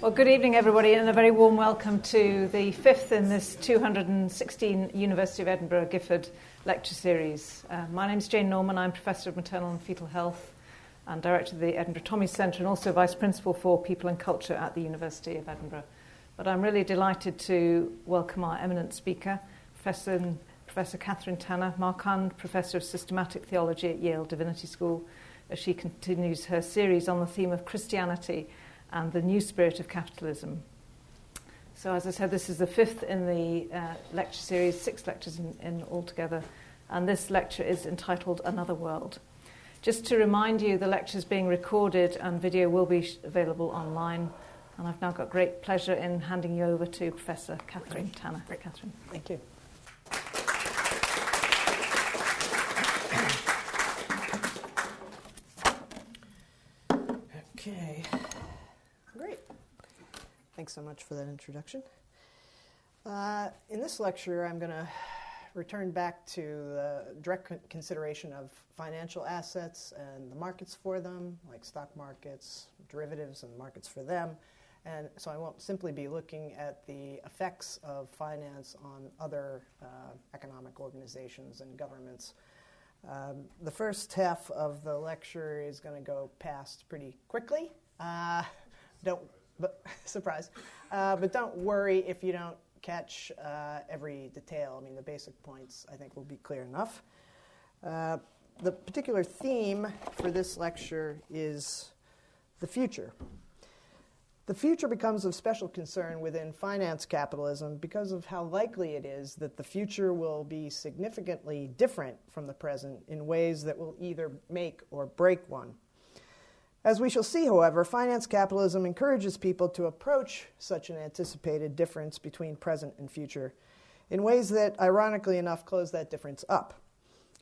Well, good evening, everybody, and a very warm welcome to the fifth in this 216 University of Edinburgh Gifford lecture series. Uh, my name is Jane Norman. I'm Professor of Maternal and Fetal Health and Director of the Edinburgh Tommy Centre and also Vice Principal for People and Culture at the University of Edinburgh. But I'm really delighted to welcome our eminent speaker, Professor, Professor Kathryn Tanner, Marquand Professor of Systematic Theology at Yale Divinity School, as she continues her series on the theme of Christianity and the new spirit of capitalism. So, as I said, this is the fifth in the uh, lecture series, six lectures in, in altogether, and this lecture is entitled Another World. Just to remind you, the lecture is being recorded and video will be sh- available online. And I've now got great pleasure in handing you over to Professor Kathryn Tanner. Great. Kathryn. Thank you. Okay. Great. Thanks so much for that introduction. Uh, in this lecture, I'm going to return back to the direct consideration of financial assets and the markets for them, like stock markets, derivatives, and markets for them. And so I won't simply be looking at the effects of finance on other uh, economic organizations and governments. Um, the first half of the lecture is going to go past pretty quickly. Uh, don't, but, surprise. Uh, but don't worry if you don't catch uh, every detail. I mean, the basic points I think will be clear enough. Uh, the particular theme for this lecture is the future. The future becomes of special concern within finance capitalism because of how likely it is that the future will be significantly different from the present in ways that will either make or break one. As we shall see, however, finance capitalism encourages people to approach such an anticipated difference between present and future in ways that, ironically enough, close that difference up.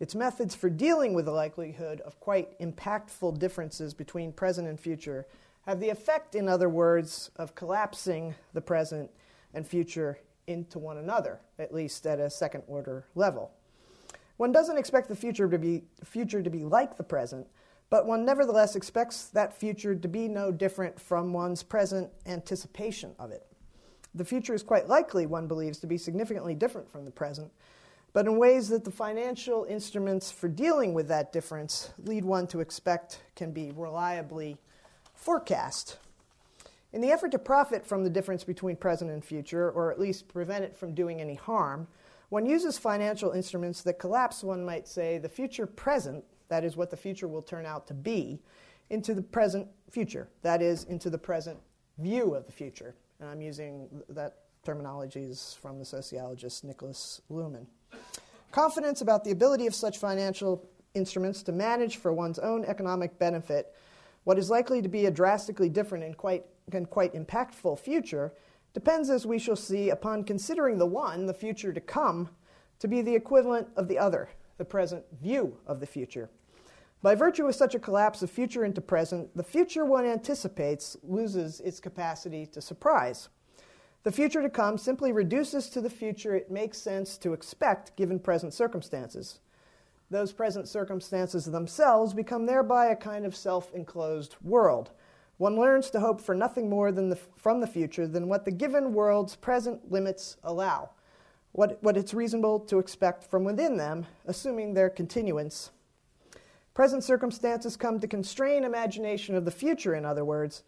Its methods for dealing with the likelihood of quite impactful differences between present and future have the effect, in other words, of collapsing the present and future into one another, at least at a second order level. One doesn't expect the future to be, future to be like the present, but one nevertheless expects that future to be no different from one's present anticipation of it. The future is quite likely, one believes, to be significantly different from the present, but in ways that the financial instruments for dealing with that difference lead one to expect can be reliably forecast. In the effort to profit from the difference between present and future, or at least prevent it from doing any harm, one uses financial instruments that collapse, one might say, the future present that is what the future will turn out to be, into the present future, that is, into the present view of the future. And I'm using that terminology is from the sociologist Nicholas Luhmann. Confidence about the ability of such financial instruments to manage for one's own economic benefit what is likely to be a drastically different and quite, and quite impactful future depends, as we shall see, upon considering the one, the future to come, to be the equivalent of the other, the present view of the future. By virtue of such a collapse of future into present, the future one anticipates loses its capacity to surprise. The future to come simply reduces to the future it makes sense to expect given present circumstances. Those present circumstances themselves become thereby a kind of self enclosed world. One learns to hope for nothing more than the, from the future than what the given world's present limits allow, what, what it's reasonable to expect from within them, assuming their continuance Present circumstances come to constrain imagination of the future, in other words,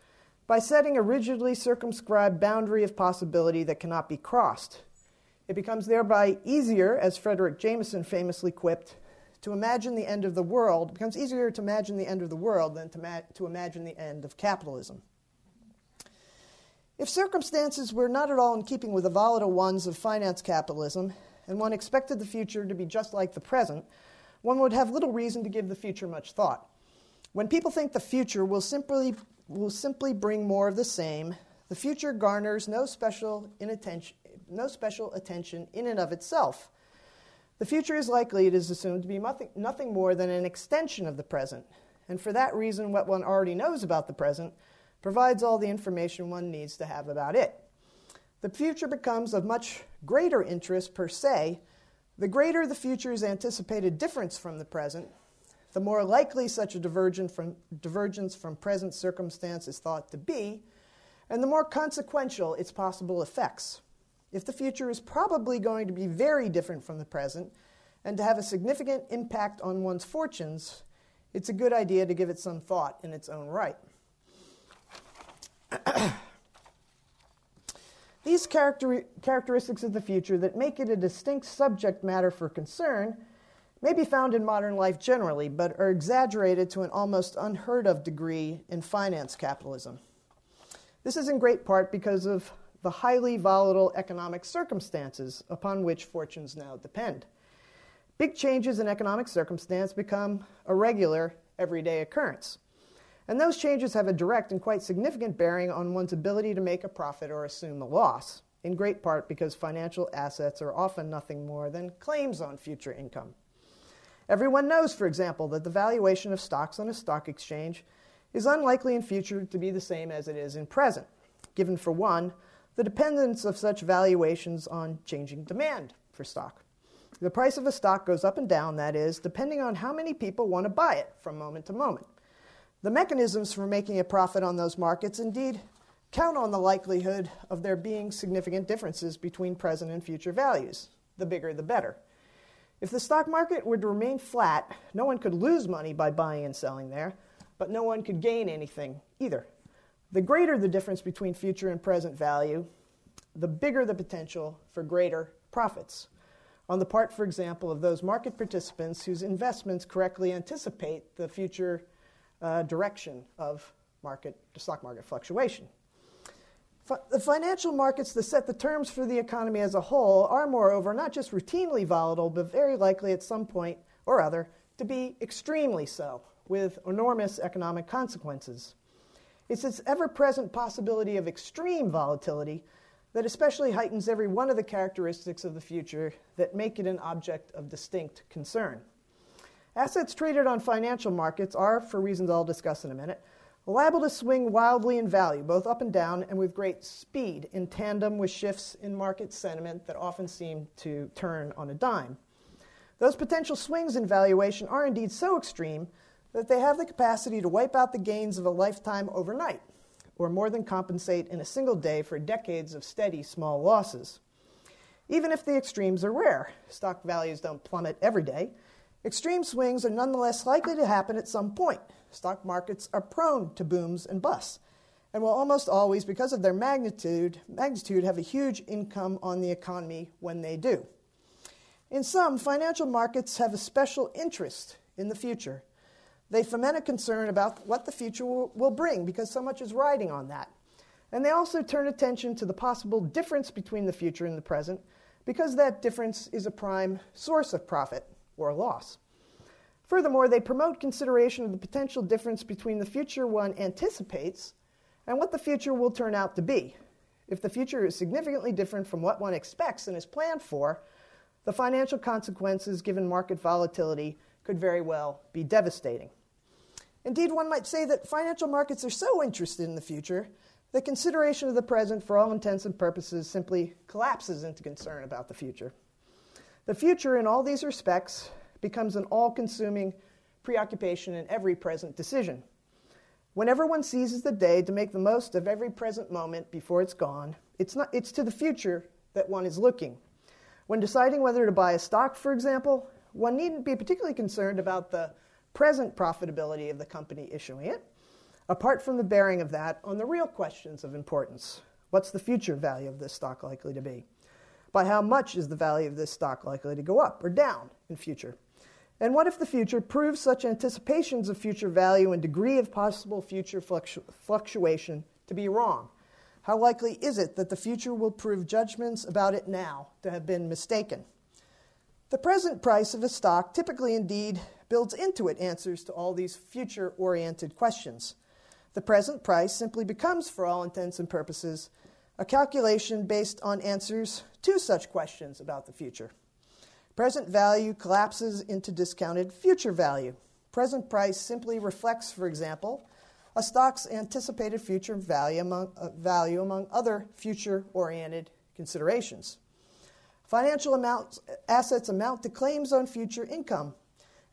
by setting a rigidly circumscribed boundary of possibility that cannot be crossed. It becomes thereby easier, as Fredric Jameson famously quipped, to imagine the end of the world. It becomes easier to imagine the end of the world than to, ma- to imagine the end of capitalism. If circumstances were not at all in keeping with the volatile ones of finance capitalism, and one expected the future to be just like the present, one would have little reason to give the future much thought. When people think the future will simply, will simply bring more of the same, the future garners no special, inattention, no special attention in and of itself. The future is likely, it is assumed, to be nothing, nothing more than an extension of the present, and for that reason, what one already knows about the present provides all the information one needs to have about it. The future becomes of much greater interest per se the greater the future's anticipated difference from the present, the more likely such a divergence from, divergence from present circumstance is thought to be, and the more consequential its possible effects. If the future is probably going to be very different from the present and to have a significant impact on one's fortunes, it's a good idea to give it some thought in its own right. These character- characteristics of the future that make it a distinct subject matter for concern may be found in modern life generally, but are exaggerated to an almost unheard of degree in finance capitalism. This is in great part because of the highly volatile economic circumstances upon which fortunes now depend. Big changes in economic circumstance become a regular, everyday occurrence. And those changes have a direct and quite significant bearing on one's ability to make a profit or assume a loss, in great part because financial assets are often nothing more than claims on future income. Everyone knows, for example, that the valuation of stocks on a stock exchange is unlikely in future to be the same as it is in present, given, for one, the dependence of such valuations on changing demand for stock. The price of a stock goes up and down, that is, depending on how many people want to buy it from moment to moment. The mechanisms for making a profit on those markets indeed count on the likelihood of there being significant differences between present and future values. The bigger, the better. If the stock market were to remain flat, no one could lose money by buying and selling there, but no one could gain anything either. The greater the difference between future and present value, the bigger the potential for greater profits on the part, for example, of those market participants whose investments correctly anticipate the future uh, direction of market, stock market fluctuation. the financial markets that set the terms for the economy as a whole are, moreover, not just routinely volatile, but very likely at some point or other to be extremely so, with enormous economic consequences. It's this ever present possibility of extreme volatility that especially heightens every one of the characteristics of the future that make it an object of distinct concern. Assets traded on financial markets are, for reasons I'll discuss in a minute, liable to swing wildly in value, both up and down, and with great speed, in tandem with shifts in market sentiment that often seem to turn on a dime. Those potential swings in valuation are indeed so extreme that they have the capacity to wipe out the gains of a lifetime overnight or more than compensate in a single day for decades of steady small losses. Even if the extremes are rare, stock values don't plummet every day, extreme swings are nonetheless likely to happen at some point. Stock markets are prone to booms and busts and will almost always, because of their magnitude, magnitude, have a huge income on the economy when they do. In sum, financial markets have a special interest in the future they foment a concern about what the future will bring because so much is riding on that. And they also turn attention to the possible difference between the future and the present because that difference is a prime source of profit or loss. Furthermore, they promote consideration of the potential difference between the future one anticipates and what the future will turn out to be. If the future is significantly different from what one expects and is planned for, the financial consequences given market volatility could very well be devastating. Indeed, one might say that financial markets are so interested in the future that consideration of the present, for all intents and purposes, simply collapses into concern about the future. The future, in all these respects, becomes an all consuming preoccupation in every present decision. Whenever one seizes the day to make the most of every present moment before it's gone, it's, not, it's to the future that one is looking. When deciding whether to buy a stock, for example, one needn't be particularly concerned about the present profitability of the company issuing it, apart from the bearing of that on the real questions of importance. What's the future value of this stock likely to be? By how much is the value of this stock likely to go up or down in future? And what if the future proves such anticipations of future value and degree of possible future fluctu- fluctuation to be wrong? How likely is it that the future will prove judgments about it now to have been mistaken? The present price of a stock typically indeed builds into it answers to all these future oriented questions. The present price simply becomes, for all intents and purposes, a calculation based on answers to such questions about the future. Present value collapses into discounted future value. Present price simply reflects, for example, a stock's anticipated future value among, uh, value among other future oriented considerations. Financial amounts, assets amount to claims on future income,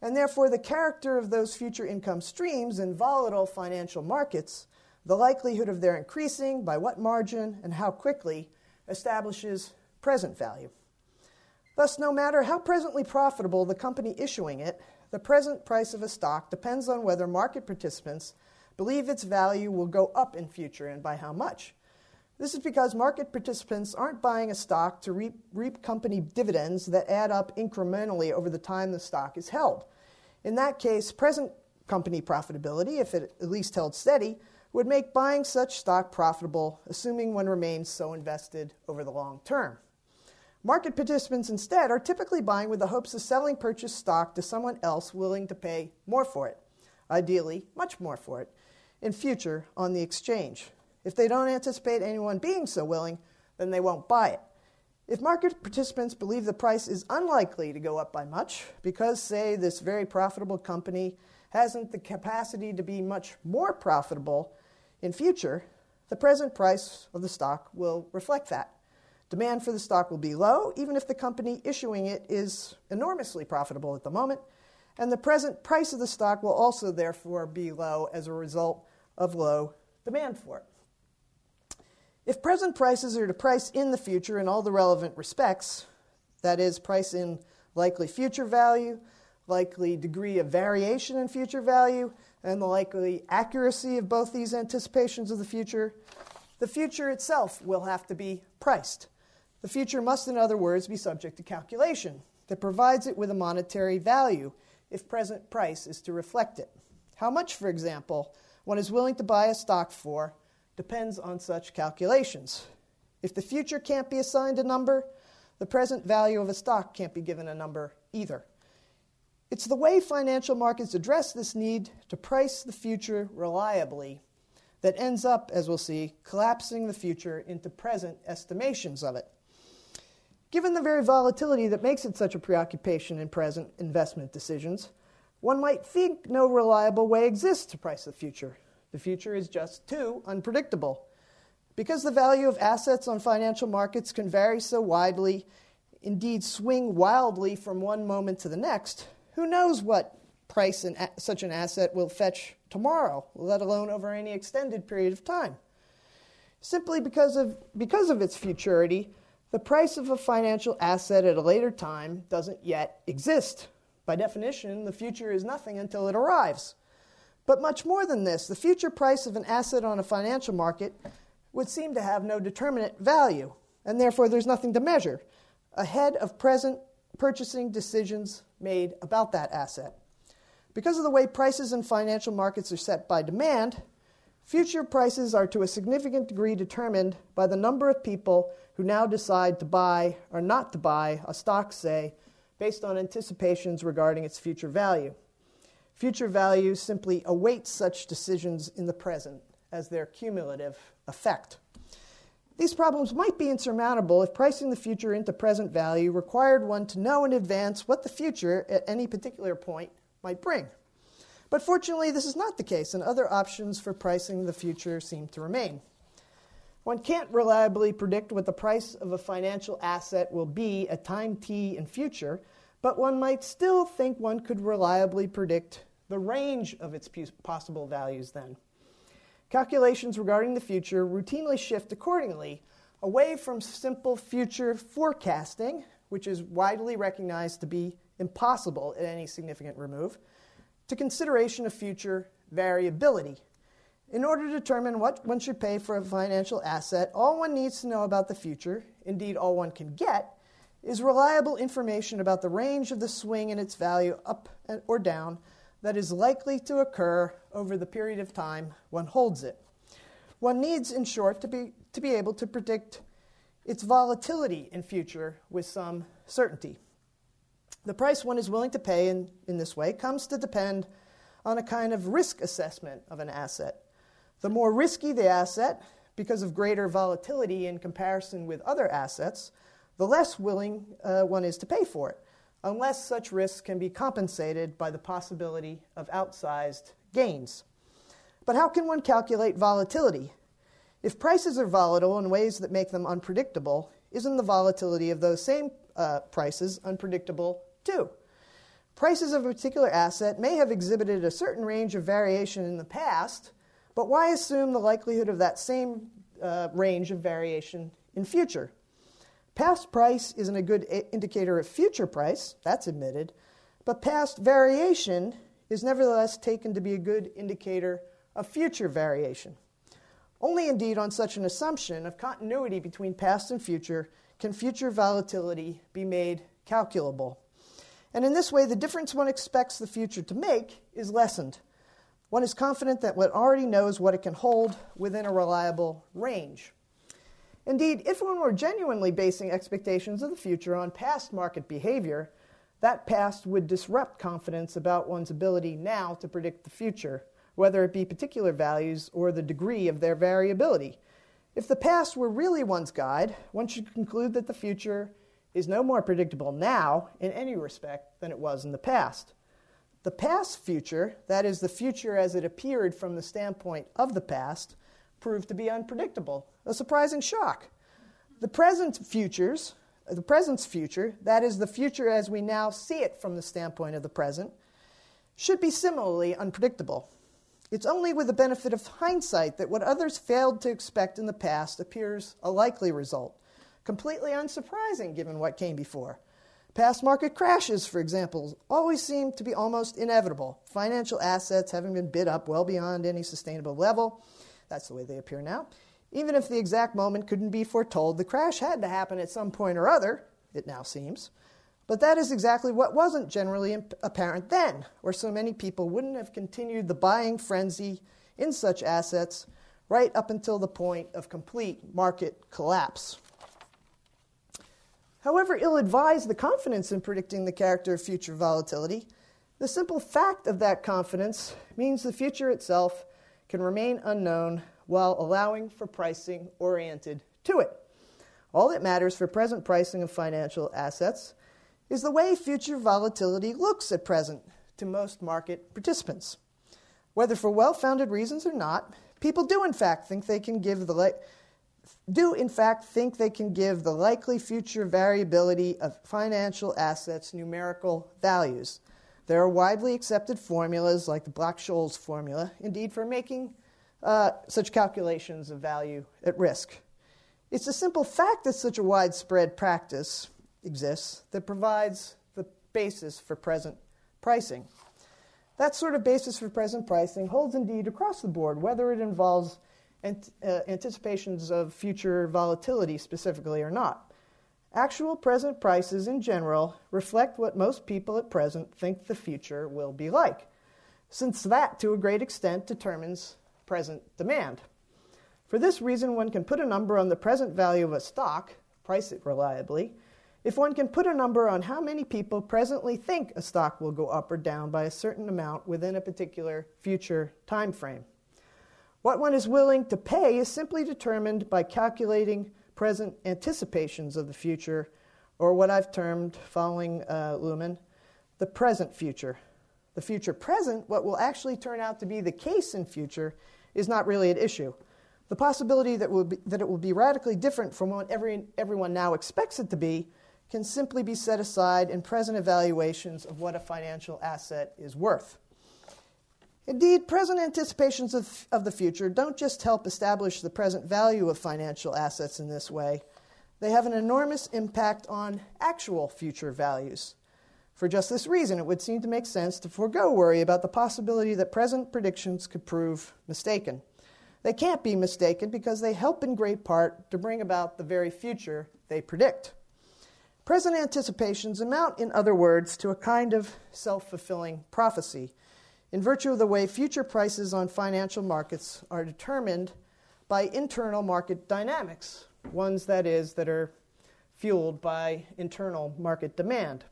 and therefore the character of those future income streams in volatile financial markets, The likelihood of their increasing, by what margin, and how quickly establishes present value. Thus, no matter how presently profitable the company issuing it, the present price of a stock depends on whether market participants believe its value will go up in future and by how much. This is because market participants aren't buying a stock to reap, reap, company dividends that add up incrementally over the time the stock is held. In that case, present company profitability, if it at least held steady, would make buying such stock profitable, assuming one remains so invested over the long term. Market participants instead are typically buying with the hopes of selling purchased stock to someone else willing to pay more for it, ideally, much more for it, in future on the exchange. If they don't anticipate anyone being so willing, then they won't buy it. If market participants believe the price is unlikely to go up by much, because, say, this very profitable company hasn't the capacity to be much more profitable in future, the present price of the stock will reflect that. Demand for the stock will be low, even if the company issuing it is enormously profitable at the moment, and the present price of the stock will also, therefore, be low as a result of low demand for it. If present prices are to price in the future in all the relevant respects, that is, price in likely future value, likely degree of variation in future value, and the likely accuracy of both these anticipations of the future, the future itself will have to be priced. The future must, in other words, be subject to calculation that provides it with a monetary value if present price is to reflect it. How much, for example, one is willing to buy a stock for depends on such calculations. If the future can't be assigned a number, the present value of a stock can't be given a number either. It's the way financial markets address this need to price the future reliably that ends up, as we'll see, collapsing the future into present estimations of it. Given the very volatility that makes it such a preoccupation in present investment decisions, one might think no reliable way exists to price the future. The future is just too unpredictable. Because the value of assets on financial markets can vary so widely, indeed swing wildly from one moment to the next, who knows what price an a- such an asset will fetch tomorrow, let alone over any extended period of time? Simply because of, because of its futurity, the price of a financial asset at a later time doesn't yet exist. By definition, the future is nothing until it arrives. But much more than this, the future price of an asset on a financial market would seem to have no determinate value, and therefore there's nothing to measure ahead of present purchasing decisions made about that asset. Because of the way prices in financial markets are set by demand, future prices are to a significant degree determined by the number of people who now decide to buy or not to buy a stock, say, based on anticipations regarding its future value. Future value simply awaits such decisions in the present as their cumulative effect. These problems might be insurmountable if pricing the future into present value required one to know in advance what the future at any particular point might bring. But fortunately, this is not the case, and other options for pricing the future seem to remain. One can't reliably predict what the price of a financial asset will be at time t in future, but one might still think one could reliably predict the range of its possible values then. Calculations regarding the future routinely shift accordingly away from simple future forecasting, which is widely recognized to be impossible at any significant remove, to consideration of future variability. In order to determine what one should pay for a financial asset, all one needs to know about the future, indeed, all one can get, is reliable information about the range of the swing in its value up or down that is likely to occur over the period of time one holds it. One needs, in short, to be, to be able to predict its volatility in future with some certainty. The price one is willing to pay in, in this way comes to depend on a kind of risk assessment of an asset. The more risky the asset, because of greater volatility in comparison with other assets, the less willing uh, one is to pay for it unless such risks can be compensated by the possibility of outsized gains. But how can one calculate volatility? If prices are volatile in ways that make them unpredictable, isn't the volatility of those same uh, prices unpredictable too? Prices of a particular asset may have exhibited a certain range of variation in the past, But why assume the likelihood of that same uh, range of variation in future? Past price isn't a good indicator of future price, that's admitted, but past variation is nevertheless taken to be a good indicator of future variation. Only indeed on such an assumption of continuity between past and future can future volatility be made calculable. And in this way, the difference one expects the future to make is lessened. One is confident that one already knows what it can hold within a reliable range. Indeed, if one were genuinely basing expectations of the future on past market behavior, that past would disrupt confidence about one's ability now to predict the future, whether it be particular values or the degree of their variability. If the past were really one's guide, one should conclude that the future is no more predictable now in any respect than it was in the past. The past future, that is, the future as it appeared from the standpoint of the past, proved to be unpredictable, a surprising shock. The present futures, the present's future, that is, the future as we now see it from the standpoint of the present, should be similarly unpredictable. It's only with the benefit of hindsight that what others failed to expect in the past appears a likely result, completely unsurprising given what came before. Past market crashes, for example, always seem to be almost inevitable, financial assets having been bid up well beyond any sustainable level. That's the way they appear now. Even if the exact moment couldn't be foretold, the crash had to happen at some point or other, it now seems. But that is exactly what wasn't generally apparent then, where so many people wouldn't have continued the buying frenzy in such assets right up until the point of complete market collapse. However ill advised the confidence in predicting the character of future volatility, the simple fact of that confidence means the future itself can remain unknown while allowing for pricing oriented to it. All that matters for present pricing of financial assets is the way future volatility looks at present to most market participants. Whether for well founded reasons or not, people do in fact think they can give the li- do in fact think they can give the likely future variability of financial assets numerical values. There are widely accepted formulas like the Black Scholes formula, indeed, for making uh, such calculations of value at risk. It's a simple fact that such a widespread practice exists that provides the basis for present pricing. That sort of basis for present pricing holds indeed across the board, whether it involves ant- uh, anticipations of future volatility specifically or not. Actual present prices in general reflect what most people at present think the future will be like, since that to a great extent determines present demand. For this reason, one can put a number on the present value of a stock, price it reliably, if one can put a number on how many people presently think a stock will go up or down by a certain amount within a particular future time frame. What one is willing to pay is simply determined by calculating present anticipations of the future, or what I've termed, following uh, Luhmann, the present future. The future present, what will actually turn out to be the case in future, is not really at issue. The possibility that, will be, that it will be radically different from what every, everyone now expects it to be can simply be set aside in present evaluations of what a financial asset is worth. Indeed, present anticipations of, of the future don't just help establish the present value of financial assets in this way, they have an enormous impact on actual future values. For just this reason, it would seem to make sense to forego worry about the possibility that present predictions could prove mistaken. They can't be mistaken because they help in great part to bring about the very future they predict. Present anticipations amount, in other words, to a kind of self fulfilling prophecy in virtue of the way future prices on financial markets are determined by internal market dynamics, ones that is, that are fueled by internal market demand.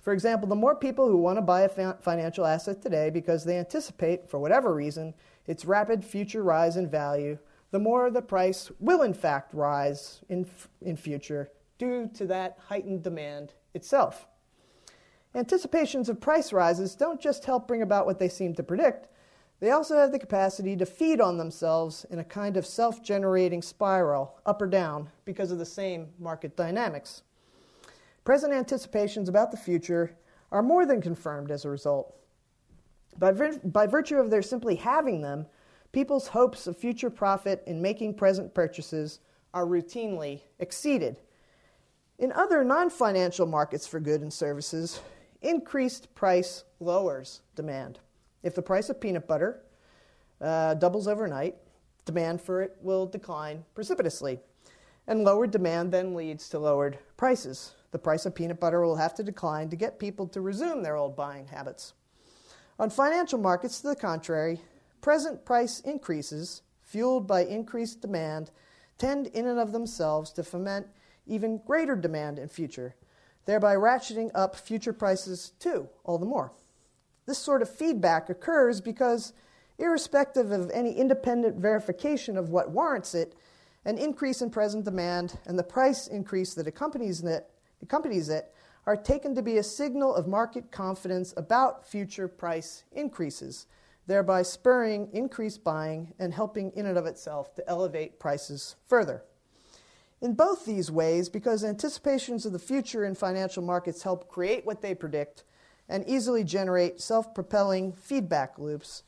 For example, the more people who want to buy a financial asset today because they anticipate, for whatever reason, its rapid future rise in value, the more the price will in fact rise in, in future due to that heightened demand itself. Anticipations of price rises don't just help bring about what they seem to predict, they also have the capacity to feed on themselves in a kind of self generating spiral, up or down, because of the same market dynamics. Present anticipations about the future are more than confirmed as a result. By, vir- by virtue of their simply having them, people's hopes of future profit in making present purchases are routinely exceeded. In other non financial markets for goods and services, increased price lowers demand. If the price of peanut butter uh, doubles overnight, demand for it will decline precipitously. And lowered demand then leads to lowered prices. The price of peanut butter will have to decline to get people to resume their old buying habits. On financial markets, to the contrary, present price increases, fueled by increased demand, tend in and of themselves to foment even greater demand in future, thereby ratcheting up future prices too, all the more. This sort of feedback occurs because, irrespective of any independent verification of what warrants it, an increase in present demand and the price increase that accompanies it, accompanies it are taken to be a signal of market confidence about future price increases, thereby spurring increased buying and helping in and of itself to elevate prices further. In both these ways, because anticipations of the future in financial markets help create what they predict and easily generate self propelling feedback loops,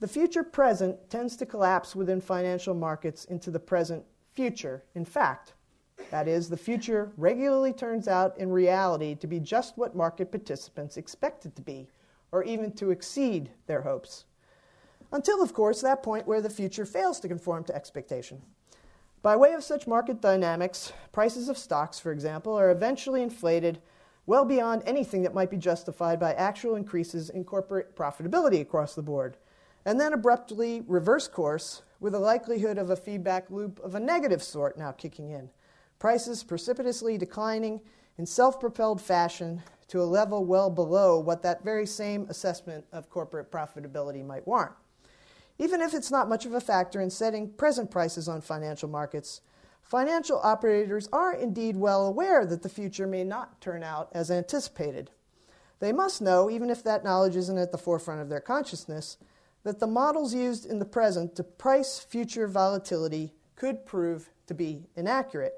the future present tends to collapse within financial markets into the present future. In fact, that is, the future regularly turns out in reality to be just what market participants expect it to be, or even to exceed their hopes. Until, of course, that point where the future fails to conform to expectation. By way of such market dynamics, prices of stocks, for example, are eventually inflated well beyond anything that might be justified by actual increases in corporate profitability across the board, and then abruptly reverse course with the likelihood of a feedback loop of a negative sort now kicking in prices precipitously declining in self propelled fashion to a level well below what that very same assessment of corporate profitability might warrant. Even if it's not much of a factor in setting present prices on financial markets, financial operators are indeed well aware that the future may not turn out as anticipated. They must know, even if that knowledge isn't at the forefront of their consciousness, that the models used in the present to price future volatility could prove to be inaccurate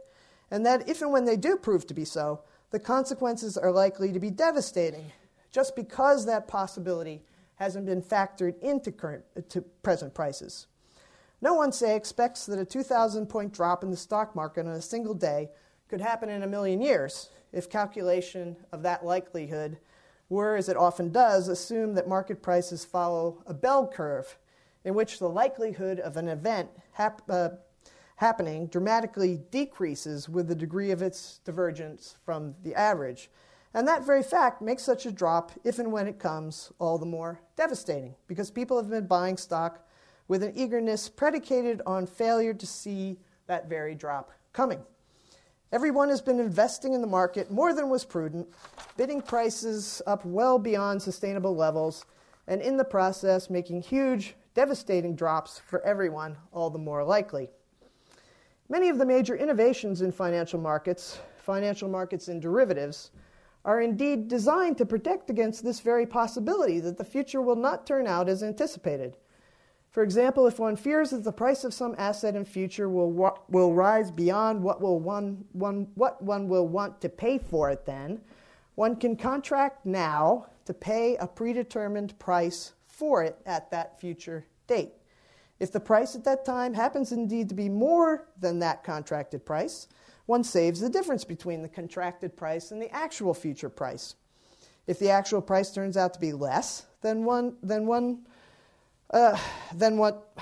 and that if and when they do prove to be so, the consequences are likely to be devastating, just because that possibility hasn't been factored into current to present prices. No one, say, expects that a 2,000 point drop in the stock market on a single day could happen in a million years if calculation of that likelihood were, as it often does, assume that market prices follow a bell curve in which the likelihood of an event hap- uh, happening dramatically decreases with the degree of its divergence from the average. And that very fact makes such a drop, if and when it comes, all the more devastating because people have been buying stock with an eagerness predicated on failure to see that very drop coming. Everyone has been investing in the market more than was prudent, bidding prices up well beyond sustainable levels, and in the process making huge, devastating drops for everyone, all the more likely. Many of the major innovations in financial markets, financial markets and derivatives, are indeed designed to protect against this very possibility that the future will not turn out as anticipated. For example, if one fears that the price of some asset in future will, will rise beyond what, will one, one, what one will want to pay for it then, one can contract now to pay a predetermined price for it at that future date. If the price at that time happens indeed to be more than that contracted price, one saves the difference between the contracted price and the actual future price. If the actual price turns out to be less than one, then one, uh, then what?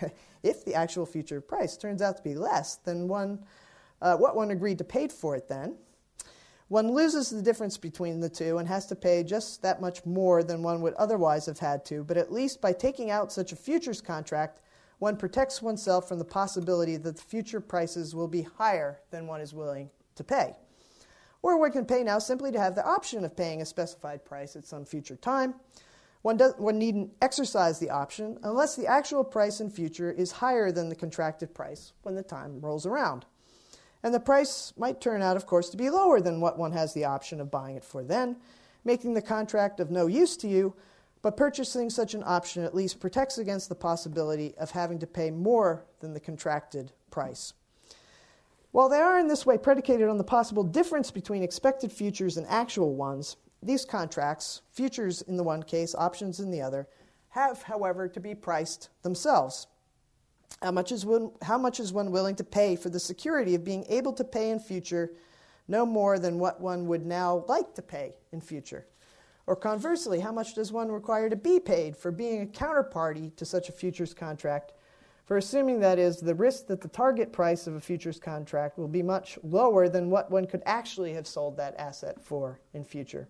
if the actual future price turns out to be less than one, uh, what one agreed to pay for it, then one loses the difference between the two and has to pay just that much more than one would otherwise have had to, but at least by taking out such a futures contract, one protects oneself from the possibility that the future prices will be higher than one is willing to pay. Or one can pay now simply to have the option of paying a specified price at some future time. One, does, one needn't exercise the option unless the actual price in future is higher than the contracted price when the time rolls around and the price might turn out, of course, to be lower than what one has the option of buying it for then, making the contract of no use to you, but purchasing such an option at least protects against the possibility of having to pay more than the contracted price. While they are in this way predicated on the possible difference between expected futures and actual ones, these contracts, futures in the one case, options in the other, have, however, to be priced themselves. How much, is one, how much is one willing to pay for the security of being able to pay in future no more than what one would now like to pay in future? Or conversely, how much does one require to be paid for being a counterparty to such a futures contract, for assuming that is the risk that the target price of a futures contract will be much lower than what one could actually have sold that asset for in future?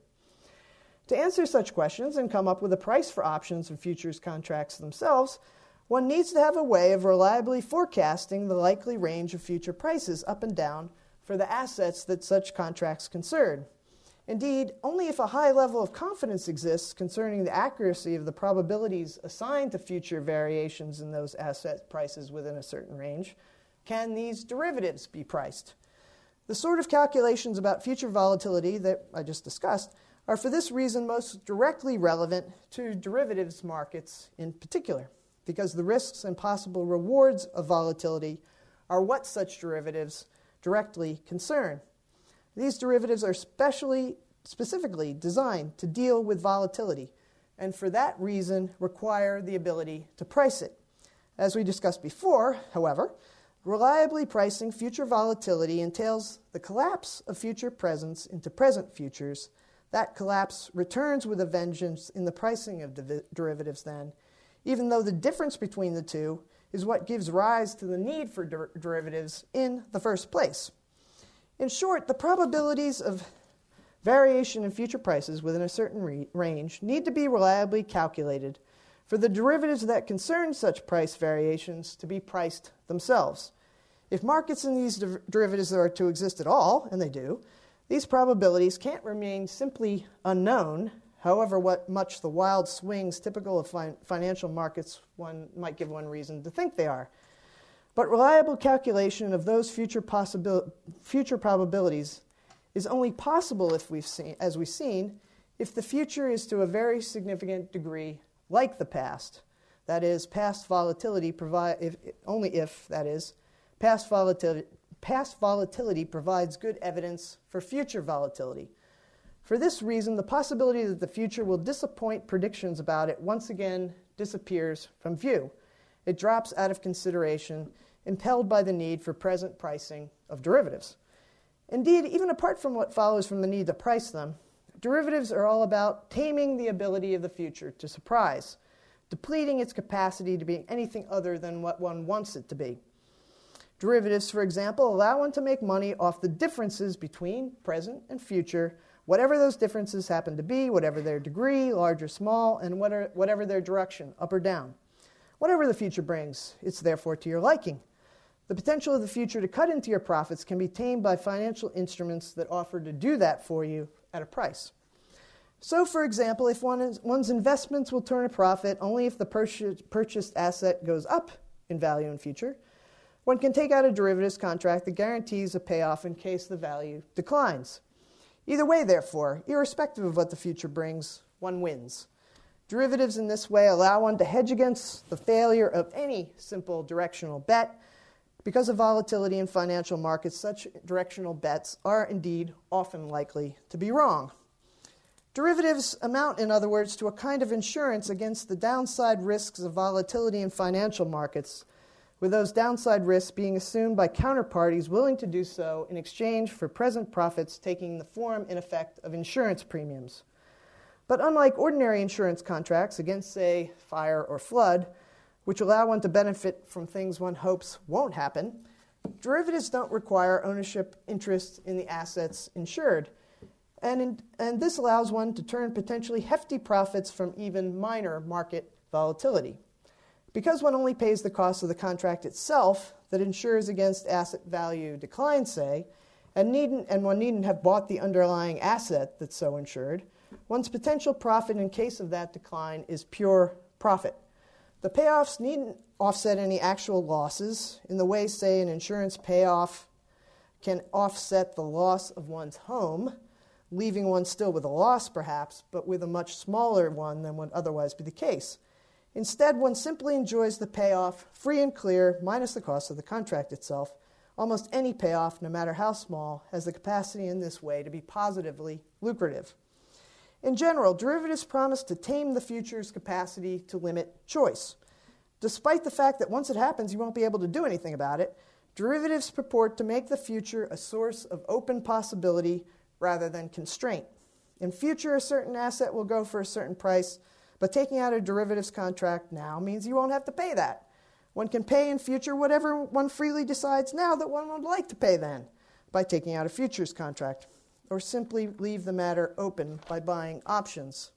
To answer such questions and come up with a price for options and futures contracts themselves, one needs to have a way of reliably forecasting the likely range of future prices up and down for the assets that such contracts concern. Indeed, only if a high level of confidence exists concerning the accuracy of the probabilities assigned to future variations in those asset prices within a certain range can these derivatives be priced. The sort of calculations about future volatility that I just discussed are for this reason most directly relevant to derivatives markets in particular because the risks and possible rewards of volatility are what such derivatives directly concern. These derivatives are specially, specifically designed to deal with volatility, and for that reason require the ability to price it. As we discussed before, however, reliably pricing future volatility entails the collapse of future presents into present futures. That collapse returns with a vengeance in the pricing of derivatives, then, even though the difference between the two is what gives rise to the need for der- derivatives in the first place. In short, the probabilities of variation in future prices within a certain re- range need to be reliably calculated for the derivatives that concern such price variations to be priced themselves. If markets in these der- derivatives are to exist at all, and they do, these probabilities can't remain simply unknown However, what much the wild swings typical of fin- financial markets one might give one reason to think they are. But reliable calculation of those future, possibil- future probabilities is only possible if we've seen, as we've seen, if the future is to a very significant degree like the past. That is, past volatility provide if, only if that is, past volatility, past volatility provides good evidence for future volatility. For this reason, the possibility that the future will disappoint predictions about it once again disappears from view. It drops out of consideration, impelled by the need for present pricing of derivatives. Indeed, even apart from what follows from the need to price them, derivatives are all about taming the ability of the future to surprise, depleting its capacity to be anything other than what one wants it to be. Derivatives, for example, allow one to make money off the differences between present and future whatever those differences happen to be, whatever their degree, large or small, and whatever their direction, up or down. Whatever the future brings, it's therefore to your liking. The potential of the future to cut into your profits can be tamed by financial instruments that offer to do that for you at a price. So, for example, if one is, one's investments will turn a profit only if the purchased asset goes up in value in future, one can take out a derivatives contract that guarantees a payoff in case the value declines. Either way, therefore, irrespective of what the future brings, one wins. Derivatives in this way allow one to hedge against the failure of any simple directional bet. Because of volatility in financial markets, such directional bets are indeed often likely to be wrong. Derivatives amount, in other words, to a kind of insurance against the downside risks of volatility in financial markets with those downside risks being assumed by counterparties willing to do so in exchange for present profits taking the form, in effect, of insurance premiums. But unlike ordinary insurance contracts against, say, fire or flood, which allow one to benefit from things one hopes won't happen, derivatives don't require ownership interest in the assets insured. And, in, and this allows one to turn potentially hefty profits from even minor market volatility. Because one only pays the cost of the contract itself that insures against asset value decline, say, and, needn't, and one needn't have bought the underlying asset that's so insured, one's potential profit in case of that decline is pure profit. The payoffs needn't offset any actual losses in the way, say, an insurance payoff can offset the loss of one's home, leaving one still with a loss perhaps, but with a much smaller one than would otherwise be the case. Instead, one simply enjoys the payoff free and clear, minus the cost of the contract itself. Almost any payoff, no matter how small, has the capacity in this way to be positively lucrative. In general, derivatives promise to tame the future's capacity to limit choice. Despite the fact that once it happens, you won't be able to do anything about it, derivatives purport to make the future a source of open possibility rather than constraint. In future, a certain asset will go for a certain price, but taking out a derivatives contract now means you won't have to pay that. One can pay in future whatever one freely decides now that one would like to pay then by taking out a futures contract, or simply leave the matter open by buying options.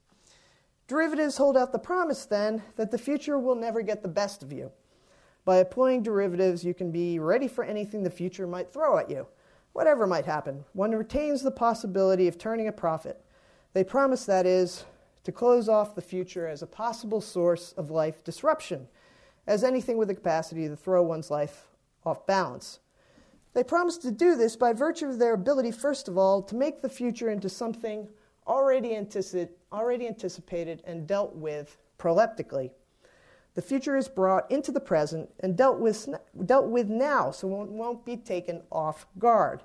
Derivatives hold out the promise then that the future will never get the best of you. By employing derivatives, you can be ready for anything the future might throw at you. Whatever might happen, one retains the possibility of turning a profit. They promise, that is, to close off the future as a possible source of life disruption, as anything with the capacity to throw one's life off balance. They promise to do this by virtue of their ability, first of all, to make the future into something already, already anticipated and dealt with proleptically. The future is brought into the present and dealt with, dealt with now, so it won't be taken off guard.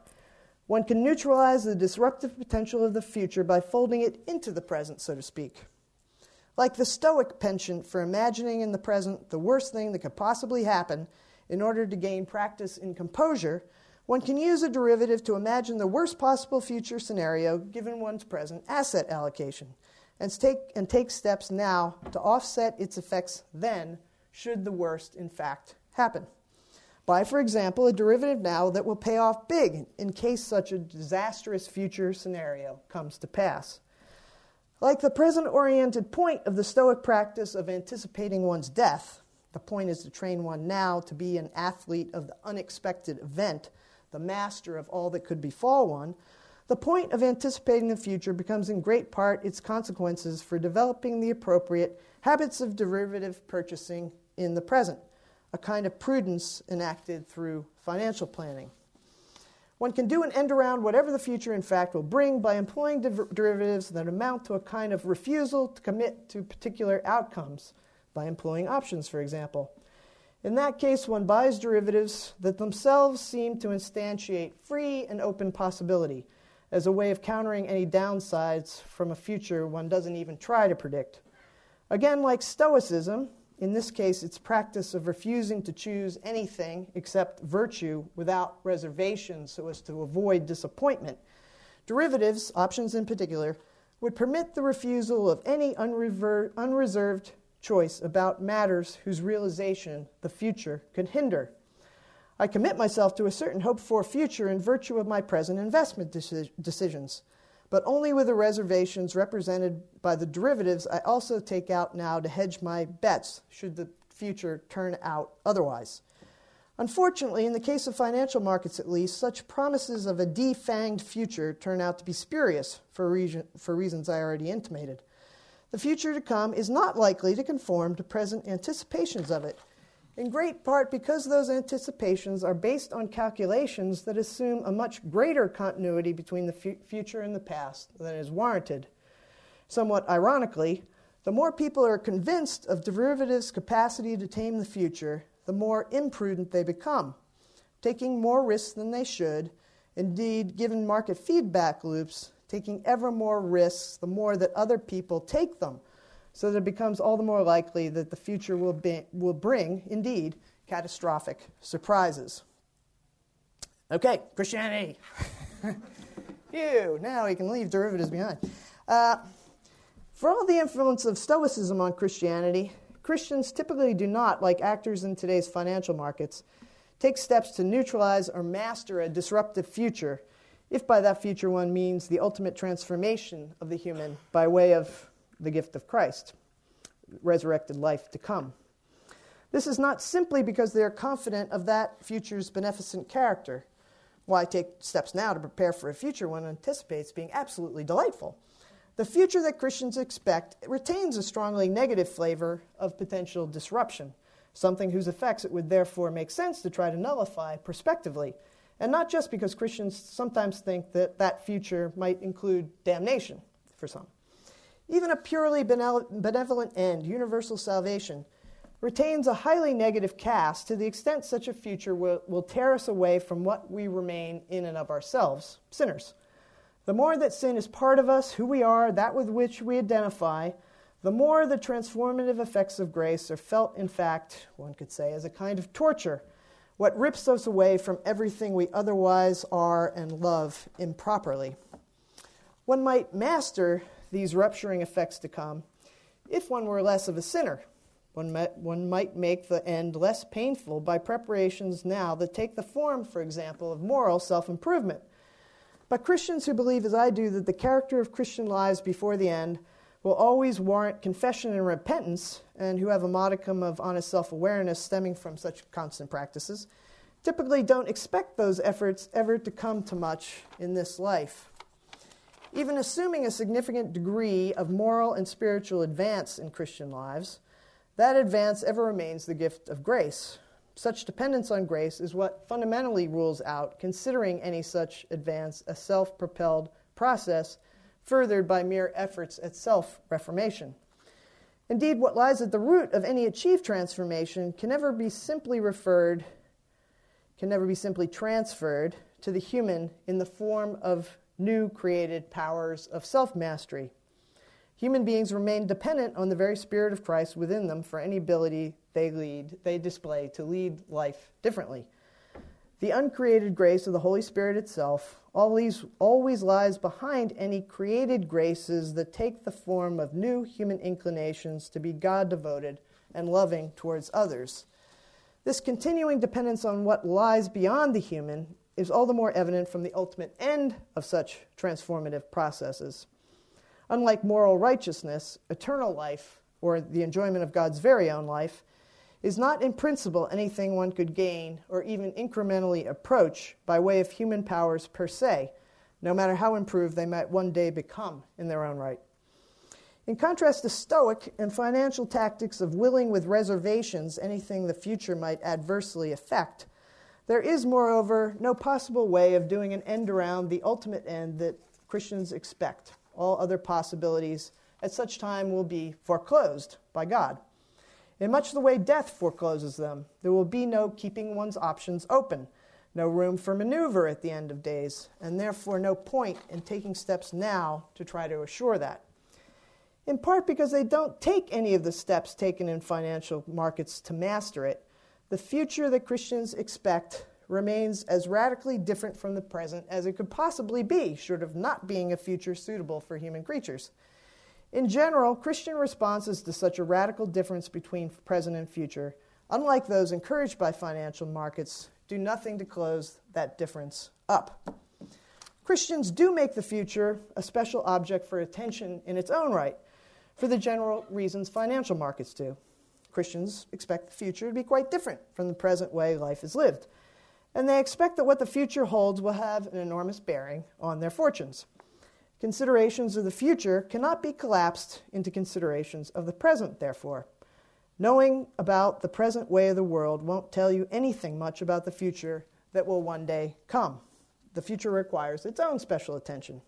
One can neutralize the disruptive potential of the future by folding it into the present, so to speak. Like the Stoic penchant for imagining in the present the worst thing that could possibly happen in order to gain practice in composure, one can use a derivative to imagine the worst possible future scenario given one's present asset allocation and take, and take steps now to offset its effects then, should the worst in fact happen. Buy, for example, a derivative now that will pay off big in case such a disastrous future scenario comes to pass. Like the present oriented point of the Stoic practice of anticipating one's death, the point is to train one now to be an athlete of the unexpected event, the master of all that could befall one. The point of anticipating the future becomes in great part its consequences for developing the appropriate habits of derivative purchasing in the present, a kind of prudence enacted through financial planning. One can do an end around whatever the future, in fact, will bring by employing derivatives that amount to a kind of refusal to commit to particular outcomes by employing options, for example. In that case, one buys derivatives that themselves seem to instantiate free and open possibility as a way of countering any downsides from a future one doesn't even try to predict. Again, like Stoicism, in this case, it's practice of refusing to choose anything except virtue without reservation so as to avoid disappointment. Derivatives, options in particular, would permit the refusal of any unrever- unreserved choice about matters whose realization the future could hinder. I commit myself to a certain hoped for future in virtue of my present investment deci- decisions, but only with the reservations represented by the derivatives I also take out now to hedge my bets should the future turn out otherwise. Unfortunately, in the case of financial markets at least, such promises of a defanged future turn out to be spurious for, for reasons I already intimated the future to come is not likely to conform to present anticipations of it, in great part because those anticipations are based on calculations that assume a much greater continuity between the future and the past than is warranted. Somewhat ironically, the more people are convinced of derivatives' capacity to tame the future, the more imprudent they become, taking more risks than they should. Indeed, given market feedback loops, taking ever more risks the more that other people take them, so that it becomes all the more likely that the future will, be, will bring, indeed, catastrophic surprises. Okay, Christianity. Phew, now we can leave derivatives behind. Uh, for all the influence of Stoicism on Christianity, Christians typically do not, like actors in today's financial markets, take steps to neutralize or master a disruptive future if by that future one means the ultimate transformation of the human by way of the gift of Christ, resurrected life to come. This is not simply because they are confident of that future's beneficent character. Why take steps now to prepare for a future one anticipates being absolutely delightful? The future that Christians expect retains a strongly negative flavor of potential disruption, something whose effects it would therefore make sense to try to nullify prospectively and not just because Christians sometimes think that that future might include damnation for some. Even a purely benevolent end, universal salvation, retains a highly negative cast to the extent such a future will, will tear us away from what we remain in and of ourselves, sinners. The more that sin is part of us, who we are, that with which we identify, the more the transformative effects of grace are felt, in fact, one could say, as a kind of torture, what rips us away from everything we otherwise are and love improperly. One might master these rupturing effects to come if one were less of a sinner. One might, one might make the end less painful by preparations now that take the form, for example, of moral self improvement. But Christians who believe, as I do, that the character of Christian lives before the end will always warrant confession and repentance, and who have a modicum of honest self awareness stemming from such constant practices, typically don't expect those efforts ever to come to much in this life. Even assuming a significant degree of moral and spiritual advance in Christian lives, that advance ever remains the gift of grace. Such dependence on grace is what fundamentally rules out considering any such advance a self propelled process furthered by mere efforts at self reformation. Indeed, what lies at the root of any achieved transformation can never be simply referred, can never be simply transferred to the human in the form of new created powers of self mastery. Human beings remain dependent on the very Spirit of Christ within them for any ability they lead, they display to lead life differently. The uncreated grace of the Holy Spirit itself always, always lies behind any created graces that take the form of new human inclinations to be God devoted and loving towards others. This continuing dependence on what lies beyond the human is all the more evident from the ultimate end of such transformative processes. Unlike moral righteousness, eternal life, or the enjoyment of God's very own life, is not in principle anything one could gain or even incrementally approach by way of human powers per se, no matter how improved they might one day become in their own right. In contrast to Stoic and financial tactics of willing with reservations anything the future might adversely affect, there is, moreover, no possible way of doing an end around the ultimate end that Christians expect. All other possibilities at such time will be foreclosed by God. In much the way death forecloses them, there will be no keeping one's options open, no room for maneuver at the end of days, and therefore no point in taking steps now to try to assure that. In part because they don't take any of the steps taken in financial markets to master it, the future that Christians expect remains as radically different from the present as it could possibly be, short of not being a future suitable for human creatures. In general, Christian responses to such a radical difference between present and future, unlike those encouraged by financial markets, do nothing to close that difference up. Christians do make the future a special object for attention in its own right, for the general reasons financial markets do. Christians expect the future to be quite different from the present way life is lived, and they expect that what the future holds will have an enormous bearing on their fortunes. Considerations of the future cannot be collapsed into considerations of the present, therefore. Knowing about the present way of the world won't tell you anything much about the future that will one day come. The future requires its own special attention.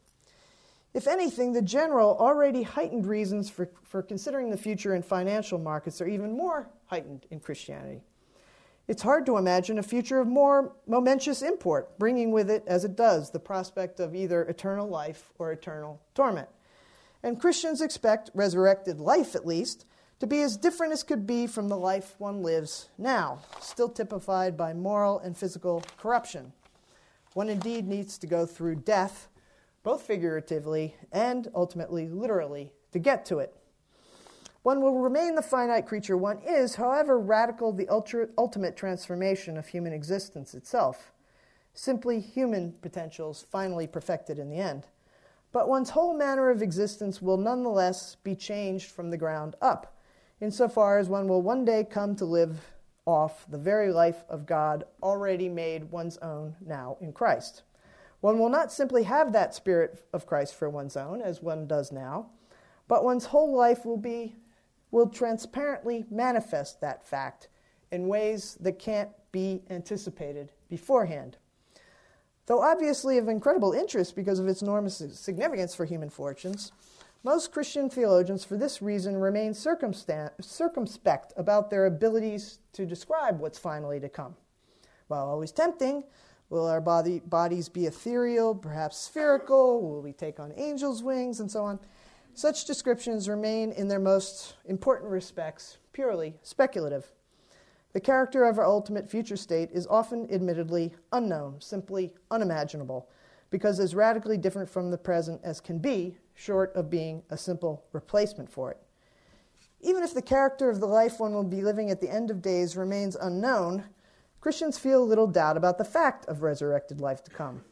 If anything, the general, already heightened reasons for, for considering the future in financial markets are even more heightened in Christianity. It's hard to imagine a future of more momentous import, bringing with it, as it does, the prospect of either eternal life or eternal torment. And Christians expect resurrected life, at least, to be as different as could be from the life one lives now, still typified by moral and physical corruption. One indeed needs to go through death, both figuratively and ultimately literally, to get to it. One will remain the finite creature one is, however radical the ultra, ultimate transformation of human existence itself. Simply human potentials finally perfected in the end. But one's whole manner of existence will nonetheless be changed from the ground up, insofar as one will one day come to live off the very life of God already made one's own now in Christ. One will not simply have that Spirit of Christ for one's own, as one does now, but one's whole life will be will transparently manifest that fact in ways that can't be anticipated beforehand. Though obviously of incredible interest because of its enormous significance for human fortunes, most Christian theologians, for this reason, remain circumspect about their abilities to describe what's finally to come. While always tempting, Will our body, bodies be ethereal, perhaps spherical? Will we take on angels' wings, and so on? Such descriptions remain, in their most important respects, purely speculative. The character of our ultimate future state is often admittedly unknown, simply unimaginable, because as radically different from the present as can be, short of being a simple replacement for it. Even if the character of the life one will be living at the end of days remains unknown, Christians feel little doubt about the fact of resurrected life to come.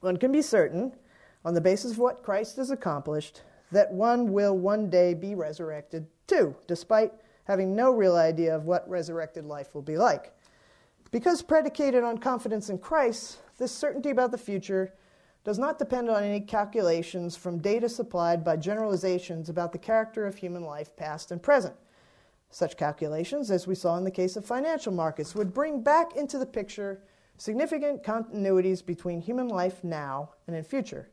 One can be certain, on the basis of what Christ has accomplished, that one will one day be resurrected too, despite having no real idea of what resurrected life will be like. Because predicated on confidence in Christ, this certainty about the future does not depend on any calculations from data supplied by generalizations about the character of human life, past and present. Such calculations, as we saw in the case of financial markets, would bring back into the picture significant continuities between human life now and in future.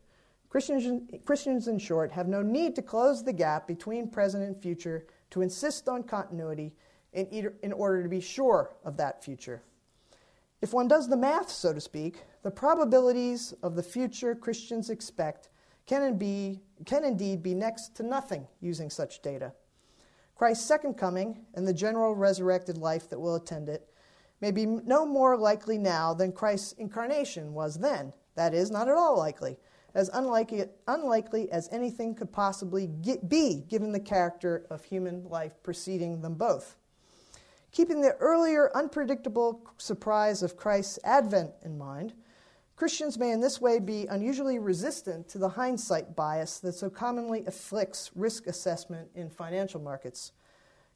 Christians, Christians, in short, have no need to close the gap between present and future to insist on continuity in, in order to be sure of that future. If one does the math, so to speak, the probabilities of the future Christians expect can, be, can indeed be next to nothing using such data. Christ's second coming and the general resurrected life that will attend it may be no more likely now than Christ's incarnation was then. That is, not at all likely, as unlikely, unlikely as anything could possibly get, be given the character of human life preceding them both. Keeping the earlier unpredictable surprise of Christ's advent in mind, Christians may in this way be unusually resistant to the hindsight bias that so commonly afflicts risk assessment in financial markets.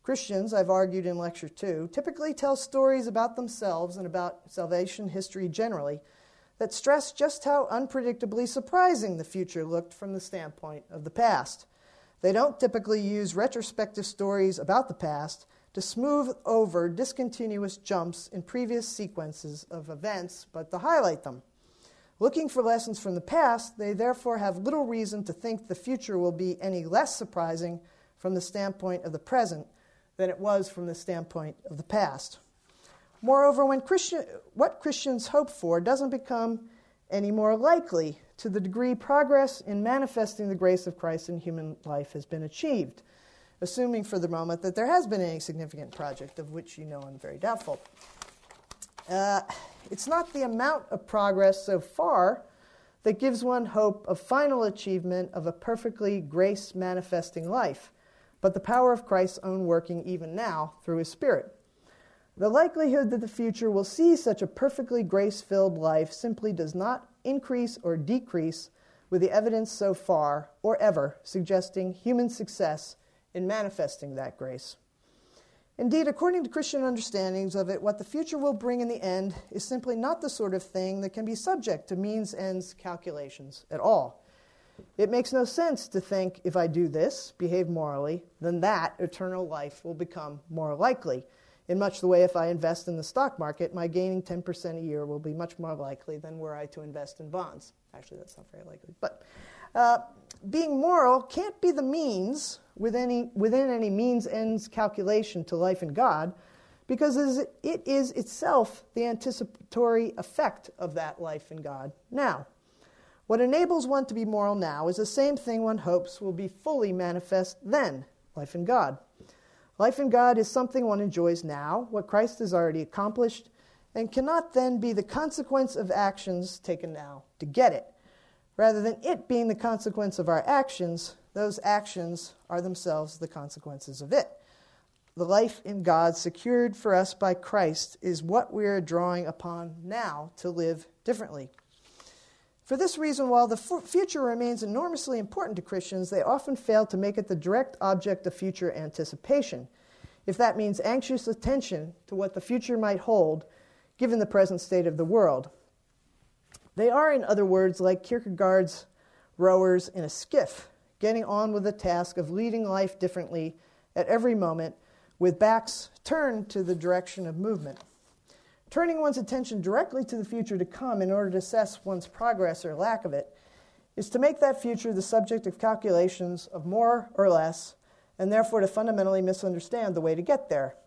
Christians, I've argued in Lecture 2, typically tell stories about themselves and about salvation history generally that stress just how unpredictably surprising the future looked from the standpoint of the past. They don't typically use retrospective stories about the past to smooth over discontinuous jumps in previous sequences of events, but to highlight them. Looking for lessons from the past, they therefore have little reason to think the future will be any less surprising from the standpoint of the present than it was from the standpoint of the past. Moreover, when Christian, what Christians hope for doesn't become any more likely to the degree progress in manifesting the grace of Christ in human life has been achieved, assuming for the moment that there has been any significant project, of which you know I'm very doubtful. Uh, it's not the amount of progress so far that gives one hope of final achievement of a perfectly grace manifesting life, but the power of Christ's own working even now through his Spirit. The likelihood that the future will see such a perfectly grace filled life simply does not increase or decrease with the evidence so far or ever suggesting human success in manifesting that grace. Indeed, according to Christian understandings of it, what the future will bring in the end is simply not the sort of thing that can be subject to means ends calculations at all. It makes no sense to think if I do this, behave morally, then that eternal life will become more likely. In much the way if I invest in the stock market, my gaining 10% a year will be much more likely than were I to invest in bonds. Actually, that's not very likely. But uh, being moral can't be the means within any, within any means ends calculation to life in God because it is itself the anticipatory effect of that life in God now. What enables one to be moral now is the same thing one hopes will be fully manifest then life in God. Life in God is something one enjoys now, what Christ has already accomplished, and cannot then be the consequence of actions taken now to get it. Rather than it being the consequence of our actions, those actions are themselves the consequences of it. The life in God secured for us by Christ is what we are drawing upon now to live differently. For this reason, while the future remains enormously important to Christians, they often fail to make it the direct object of future anticipation, if that means anxious attention to what the future might hold, given the present state of the world. They are, in other words, like Kierkegaard's rowers in a skiff, getting on with the task of leading life differently at every moment with backs turned to the direction of movement. Turning one's attention directly to the future to come in order to assess one's progress or lack of it is to make that future the subject of calculations of more or less, and therefore to fundamentally misunderstand the way to get there.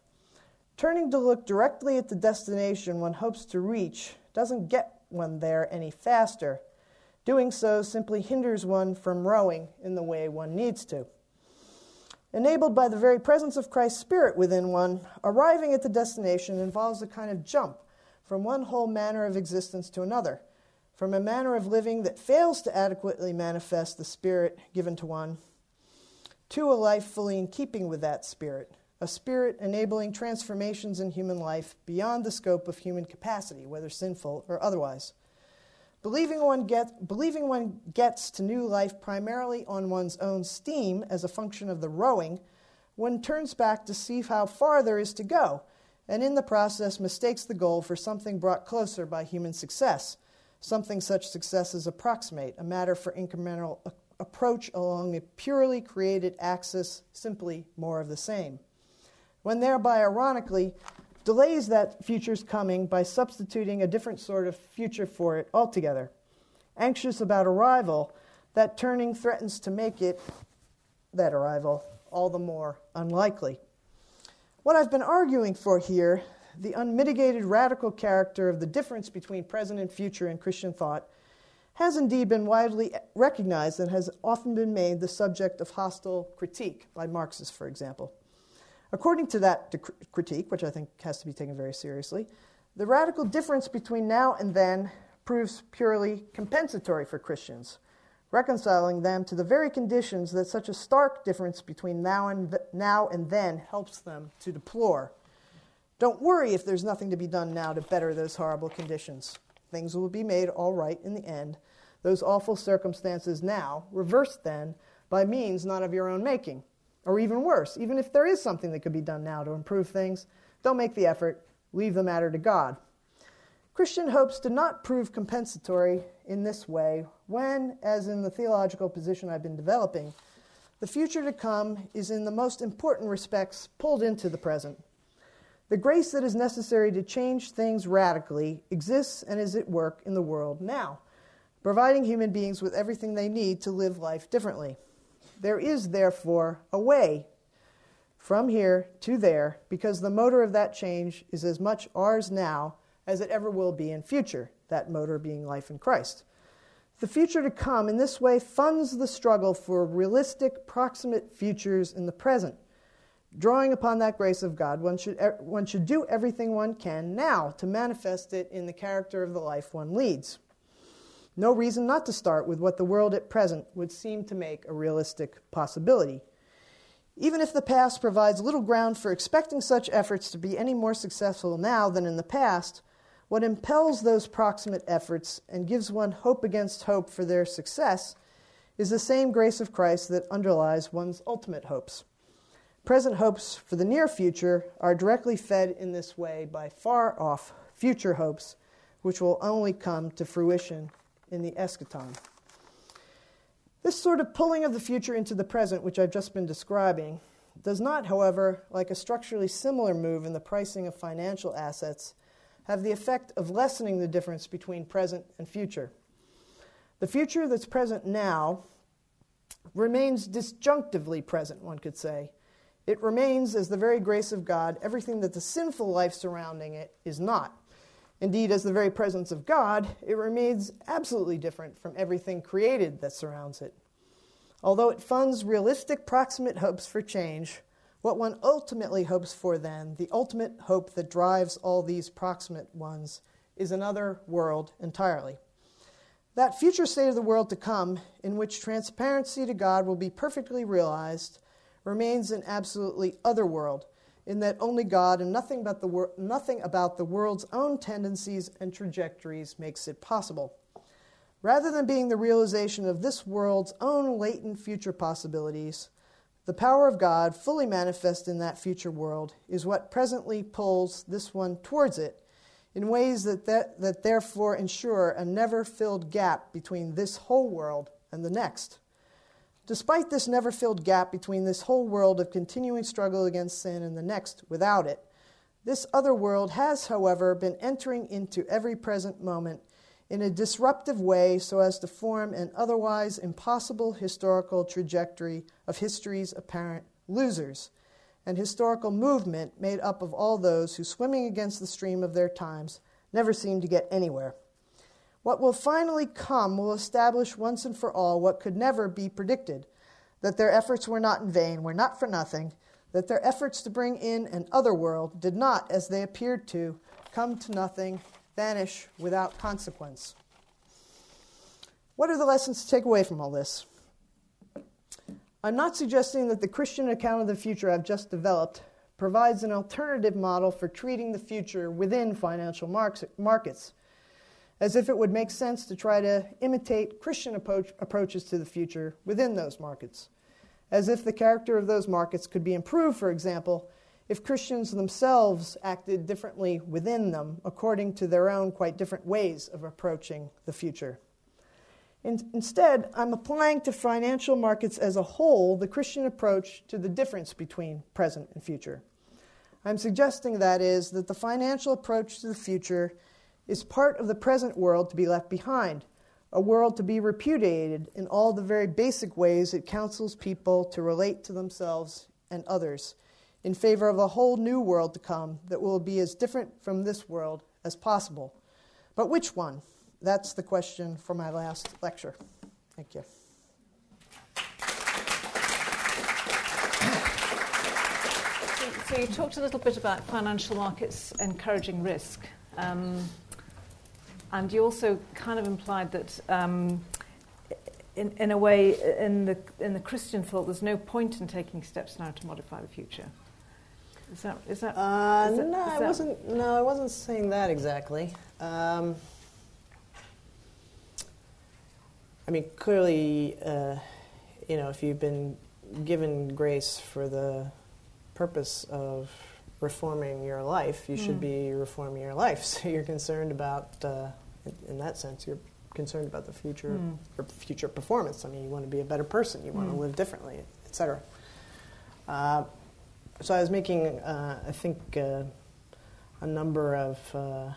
Turning to look directly at the destination one hopes to reach doesn't get one there any faster. Doing so simply hinders one from rowing in the way one needs to. Enabled by the very presence of Christ's Spirit within one, arriving at the destination involves a kind of jump from one whole manner of existence to another, from a manner of living that fails to adequately manifest the Spirit given to one, to a life fully in keeping with that Spirit, a Spirit enabling transformations in human life beyond the scope of human capacity, whether sinful or otherwise. Believing one, get, believing one gets to new life primarily on one's own steam as a function of the rowing, one turns back to see how far there is to go, and in the process mistakes the goal for something brought closer by human success, something such success as approximate, a matter for incremental approach along a purely created axis, simply more of the same. When thereby, ironically, delays that future's coming by substituting a different sort of future for it altogether. Anxious about arrival, that turning threatens to make it, that arrival, all the more unlikely. What I've been arguing for here, the unmitigated radical character of the difference between present and future in Christian thought, has indeed been widely recognized and has often been made the subject of hostile critique by Marxists, for example. According to that critique, which I think has to be taken very seriously, the radical difference between now and then proves purely compensatory for Christians, reconciling them to the very conditions that such a stark difference between now and, th- now and then helps them to deplore. Don't worry if there's nothing to be done now to better those horrible conditions. Things will be made all right in the end. Those awful circumstances now, reversed then by means not of your own making or even worse, even if there is something that could be done now to improve things, don't make the effort, leave the matter to God. Christian hopes to not prove compensatory in this way when, as in the theological position I've been developing, the future to come is in the most important respects pulled into the present. The grace that is necessary to change things radically exists and is at work in the world now, providing human beings with everything they need to live life differently. There is, therefore, a way from here to there because the motor of that change is as much ours now as it ever will be in future, that motor being life in Christ. The future to come in this way funds the struggle for realistic, proximate futures in the present. Drawing upon that grace of God, one should, one should do everything one can now to manifest it in the character of the life one leads. No reason not to start with what the world at present would seem to make a realistic possibility. Even if the past provides little ground for expecting such efforts to be any more successful now than in the past, what impels those proximate efforts and gives one hope against hope for their success is the same grace of Christ that underlies one's ultimate hopes. Present hopes for the near future are directly fed in this way by far off future hopes, which will only come to fruition in the eschaton. This sort of pulling of the future into the present, which I've just been describing, does not, however, like a structurally similar move in the pricing of financial assets, have the effect of lessening the difference between present and future. The future that's present now remains disjunctively present, one could say. It remains, as the very grace of God, everything that the sinful life surrounding it is not. Indeed, as the very presence of God, it remains absolutely different from everything created that surrounds it. Although it funds realistic proximate hopes for change, what one ultimately hopes for then, the ultimate hope that drives all these proximate ones, is another world entirely. That future state of the world to come, in which transparency to God will be perfectly realized, remains an absolutely other world in that only God and nothing about, the wor- nothing about the world's own tendencies and trajectories makes it possible. Rather than being the realization of this world's own latent future possibilities, the power of God, fully manifest in that future world, is what presently pulls this one towards it in ways that, that, that therefore ensure a never filled gap between this whole world and the next. Despite this never filled gap between this whole world of continuing struggle against sin and the next without it, this other world has, however, been entering into every present moment in a disruptive way so as to form an otherwise impossible historical trajectory of history's apparent losers, an historical movement made up of all those who, swimming against the stream of their times, never seem to get anywhere. What will finally come will establish once and for all what could never be predicted that their efforts were not in vain, were not for nothing, that their efforts to bring in an other world did not, as they appeared to, come to nothing, vanish without consequence. What are the lessons to take away from all this? I'm not suggesting that the Christian account of the future I've just developed provides an alternative model for treating the future within financial markets, as if it would make sense to try to imitate Christian approach, approaches to the future within those markets, as if the character of those markets could be improved, for example, if Christians themselves acted differently within them according to their own quite different ways of approaching the future. In, instead, I'm applying to financial markets as a whole the Christian approach to the difference between present and future. I'm suggesting, that is, that the financial approach to the future is part of the present world to be left behind, a world to be repudiated in all the very basic ways it counsels people to relate to themselves and others, in favor of a whole new world to come that will be as different from this world as possible. But which one? That's the question for my last lecture. Thank you. So, you talked a little bit about financial markets encouraging risk. Um, and you also kind of implied that, um, in, in a way, in the, in the Christian thought, there's no point in taking steps now to modify the future. Is that, is that, uh, is that no, I wasn't. No, I wasn't saying that exactly. Um, I mean, clearly, uh, you know, if you've been given grace for the purpose of reforming your life, you mm. should be reforming your life. So you're concerned about, uh, in, that sense, you're concerned about the future mm. or future performance. I mean, you want to be a better person, you want to live differently, etc. Uh, so I was making, uh, I think, uh, a number of uh,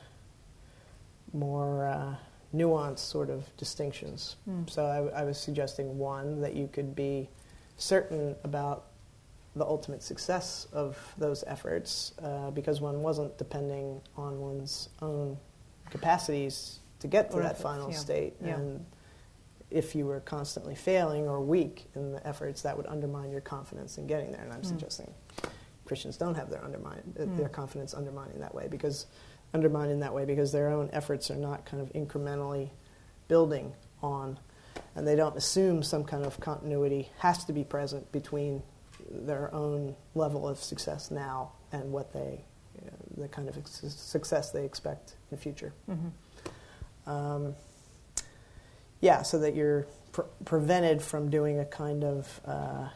more uh, nuanced sort of distinctions. Mm. So I, I, was suggesting one that you could be certain about the ultimate success of those efforts uh, because one wasn't depending on one's own capacities to get to that final yeah. state. Yeah. And if you were constantly failing or weak in the efforts, that would undermine your confidence in getting there. And I'm mm. suggesting Christians don't have their undermine mm. their confidence undermined in that way because undermined in that way because their own efforts are not kind of incrementally building on, and they don't assume some kind of continuity has to be present between their own level of success now and what they, you know, the kind of success they expect in the future. Mm-hmm. Um, yeah, so that you're pre- prevented from doing a kind of uh,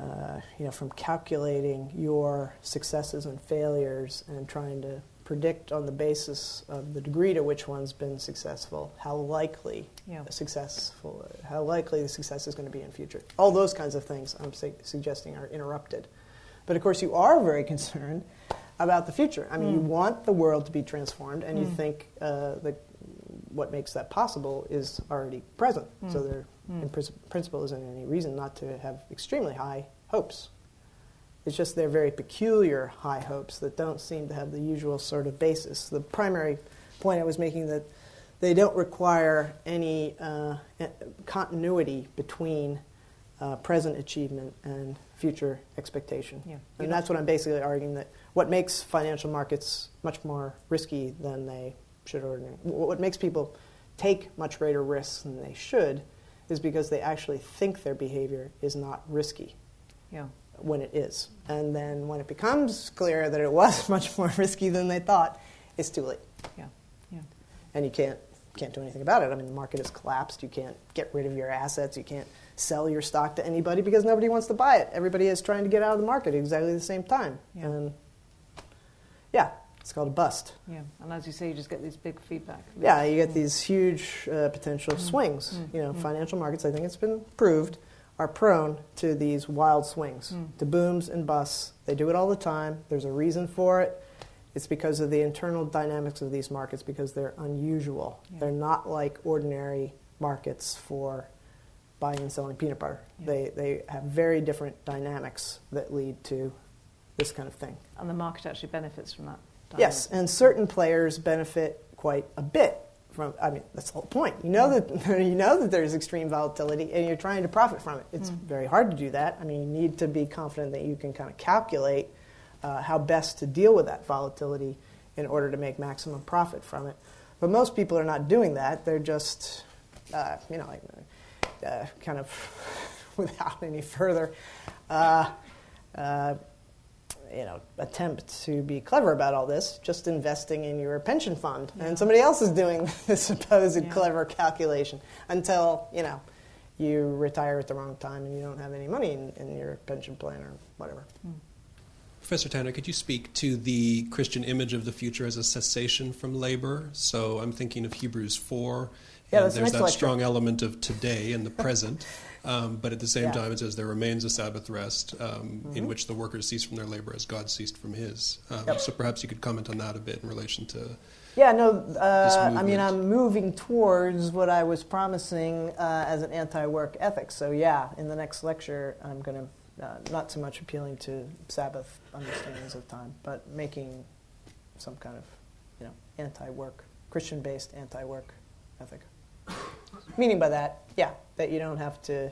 uh, you know, from calculating your successes and failures and trying to predict on the basis of the degree to which one's been successful, how likely yeah. successful, how likely the success is going to be in future. All those kinds of things I'm su- suggesting are interrupted. But of course, you are very concerned about the future. I mean, mm. you want the world to be transformed, and mm. you think uh, that what makes that possible is already present. Mm. So there mm. in principle isn't any reason not to have extremely high hopes. It's just they're very peculiar high hopes that don't seem to have the usual sort of basis. The primary point I was making that they don't require any uh, continuity between uh, present achievement and future expectation. Yeah. And that's what I'm basically arguing that what makes financial markets much more risky than they should ordinarily, what makes people take much greater risks than they should is because they actually think their behavior is not risky. Yeah. When it is. And then when it becomes clear that it was much more risky than they thought, it's too late. Yeah. Yeah. And you can't can't do anything about it. I mean, the market has collapsed. You can't get rid of your assets. You can't sell your stock to anybody because nobody wants to buy it. Everybody is trying to get out of the market at exactly the same time. Yeah. And yeah, it's called a bust. Yeah, and as you say, you just get these big feedback. Yeah, you get these huge uh, potential mm. swings. Mm. You know, mm. financial markets, I think it's been proved, are prone to these wild swings, mm. to booms and busts. They do it all the time. There's a reason for it. It's because of the internal dynamics of these markets because they're unusual. Yeah. They're not like ordinary markets for buying and selling peanut butter. Yeah. They, they have very different dynamics that lead to this kind of thing. And the market actually benefits from that. Yes, and certain players benefit quite a bit from. I mean, that's the whole point. You know that you know that there's extreme volatility, and you're trying to profit from it. It's Mm. very hard to do that. I mean, you need to be confident that you can kind of calculate uh, how best to deal with that volatility in order to make maximum profit from it. But most people are not doing that. They're just, uh, you know, like, uh, kind of without any further. You know, attempt to be clever about all this, just investing in your pension fund, Yeah. and somebody else is doing the supposed Yeah. clever calculation until you know you retire at the wrong time and you don't have any money in, in your pension plan or whatever. Hmm. Professor Tanner, could you speak to the Christian image of the future as a cessation from labor? So I'm thinking of Hebrews 4, Yeah, and there's next that lecture. strong element of today and the present. Um, but at the same Yeah. time, it says there remains a Sabbath rest um, in Mhm. which the workers cease from their labor as God ceased from his. Um, Yep. So perhaps you could comment on that a bit in relation to. Yeah, no, uh, I mean. I'm moving towards what I was promising uh, as an anti work ethic. So, yeah, in the next lecture, I'm going to, uh, not so much appealing to Sabbath understandings of time, but making some kind of, you know, anti work, Christian based anti work ethic. Meaning by that, yeah, that you don't have to,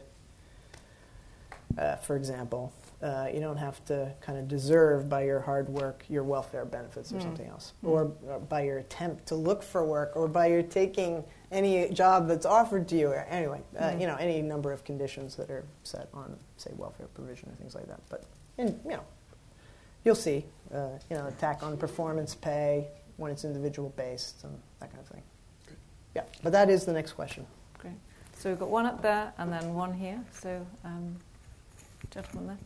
uh, for example, uh, you don't have to kind of deserve by your hard work your welfare benefits or Mm. something else, Mm. or, or by your attempt to look for work, or by your taking any job that's offered to you. Anyway, uh, Mm. you know, any number of conditions that are set on, say, welfare provision or things like that. But, and, you know, you'll see, uh, you know, attack on performance pay when it's individual based and that kind of thing. Yeah, but that is the next question. Great. So we've got one up there and then one here. So, um, gentleman there.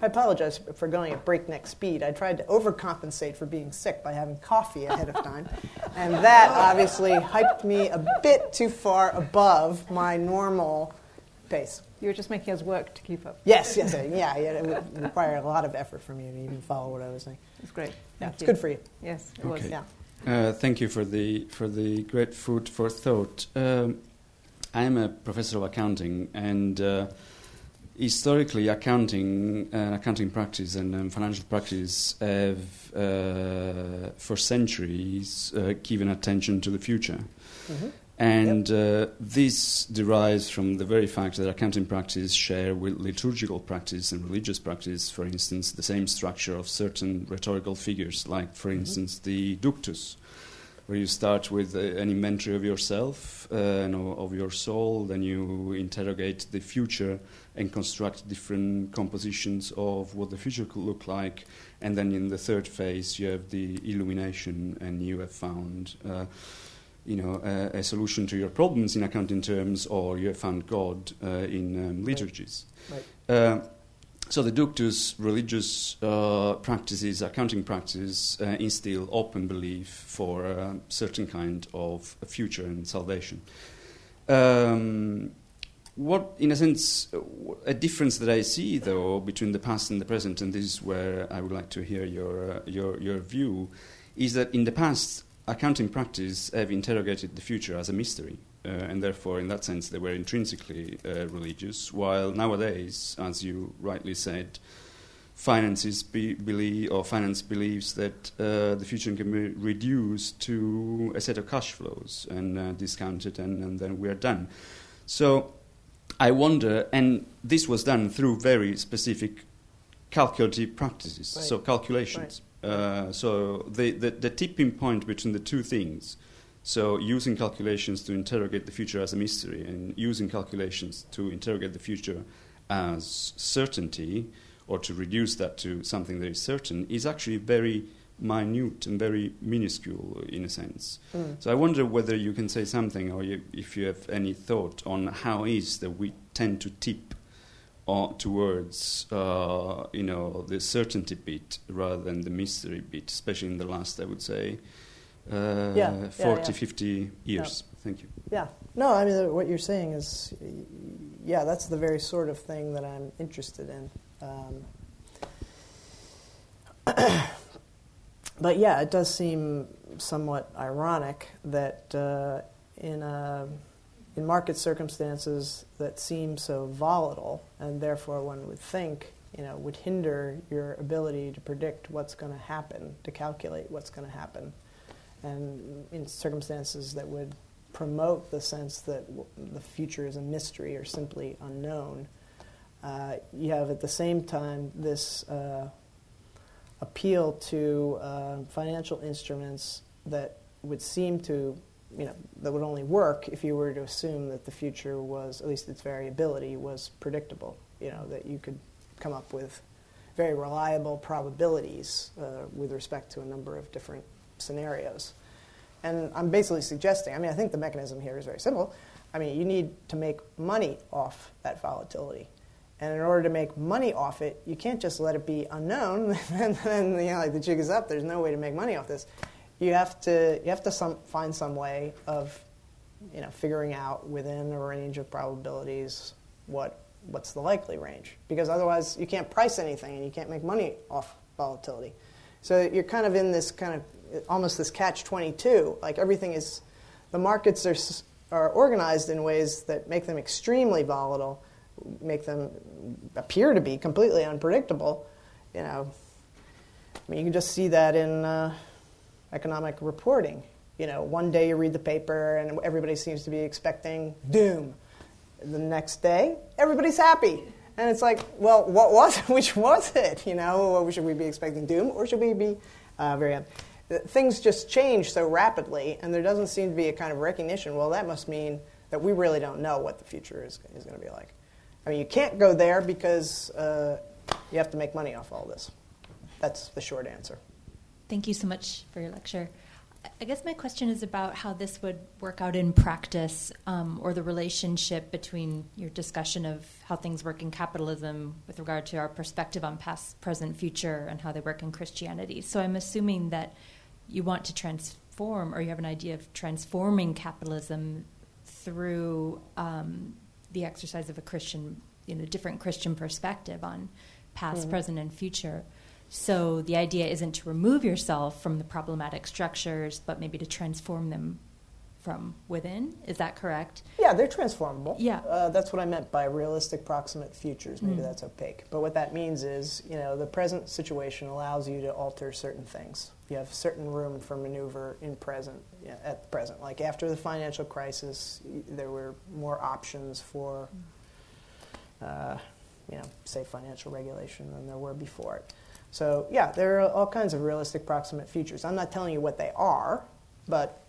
I apologize for going at breakneck speed. I tried to overcompensate for being sick by having coffee ahead of time, and that obviously hyped me a bit too far above my normal pace. You were just making us work to keep up. Yes, yes, yeah, yeah, it would require a lot of effort from you to even follow what I was saying. It's great. Yeah, Thank it's you. good for you. Yes, it was. Yeah. Uh, thank you for the for the great food for thought. Um, I am a professor of accounting, and uh, historically, accounting and accounting practice and um, financial practice have, uh, for centuries, uh, given attention to the future. Mhm. And uh, this derives from the very fact that accounting practice share with liturgical practice and religious practice, for instance, the same structure of certain rhetorical figures, like, for Mhm. instance, the ductus, where you start with uh, an inventory of yourself uh, and of your soul, then you interrogate the future and construct different compositions of what the future could look like, and then in the third phase you have the illumination, and you have found. You know, a, a solution to your problems in accounting terms, or you have found God uh, in um, liturgies. Right. Uh, so the ductus, religious uh, practices, accounting practices, uh, instill open belief for a certain kind of a future and salvation. Um, what, in a sense, a difference that I see, though, between the past and the present, and this is where I would like to hear your uh, your your view, is that in the past, accounting practice have interrogated the future as a mystery, uh, and therefore, in that sense, they were intrinsically uh, religious. While nowadays, as you rightly said, finances be, believe or finance believes that uh, the future can be reduced to a set of cash flows and uh, discounted, and, and then we are done. So, I wonder, and this was done through very specific calculative practices, Right. so calculations. Uh, so the, the, the tipping point between the two things, so using calculations to interrogate the future as a mystery and using calculations to interrogate the future as certainty or to reduce that to something that is certain is actually very minute and very minuscule in a sense. Mm. So I wonder whether you can say something, or you, if you have any thought on how is that we tend to tip uh, towards, uh, you know, the certainty bit rather than the mystery bit, especially in the last, I would say, uh, Yeah, yeah, 40, yeah. 50 years. Thank you. Yeah. No, I mean, what you're saying is, yeah, that's the very sort of thing that I'm interested in. Um, but yeah, it does seem somewhat ironic that uh, in, a, in market circumstances that seem so volatile, and therefore one would think you know, would hinder your ability to predict what's going to happen, to calculate what's going to happen, and in circumstances that would promote the sense that w- the future is a mystery or simply unknown. Uh, you have at the same time this uh, appeal to uh, financial instruments that would seem to, you know, that would only work if you were to assume that the future was, at least its variability, was predictable. You know, that you could come up with very reliable probabilities uh, with respect to a number of different scenarios. And I'm basically suggesting, I mean, I think the mechanism here is very simple. I mean, you need to make money off that volatility. And in order to make money off it, you can't just let it be unknown and then you know, like the jig is up. There's no way to make money off this. You have to you have to some, find some way of you know figuring out within a range of probabilities what what's the likely range because otherwise you can't price anything and you can't make money off volatility. So you're kind of in this kind of almost this catch 22. Like everything is the markets are are organized in ways that make them extremely volatile make them appear to be completely unpredictable. You know, I mean, you can just see that in uh, economic reporting. You know, one day you read the paper and everybody seems to be expecting doom. The next day, everybody's happy. And it's like, well, what was it? Which was it? You know, should we be expecting doom or should we be uh, very happy? Things just change so rapidly, and there doesn't seem to be a kind of recognition. Well, that must mean that we really don't know what the future is, is going to be like. I mean, you can't go there because uh, you have to make money off all this. That's the short answer. Thank you so much for your lecture. I guess my question is about how this would work out in practice um, or the relationship between your discussion of how things work in capitalism with regard to our perspective on past, present, future, and how they work in Christianity. So I'm assuming that you want to transform or you have an idea of transforming capitalism through um, the exercise of a Christian, you know, different Christian perspective on past, mm-hmm. present, and future. So the idea isn't to remove yourself from the problematic structures, but maybe to transform them from within. Is that correct? Yeah, they're transformable. Yeah. Uh, that's what I meant by realistic proximate futures. Maybe mm. that's opaque. But what that means is, you know, the present situation allows you to alter certain things. You have certain room for maneuver in present, yeah, at the present. Like after the financial crisis, there were more options for, uh, you know, say financial regulation than there were before it. So yeah, there are all kinds of realistic proximate futures. I'm not telling you what they are, but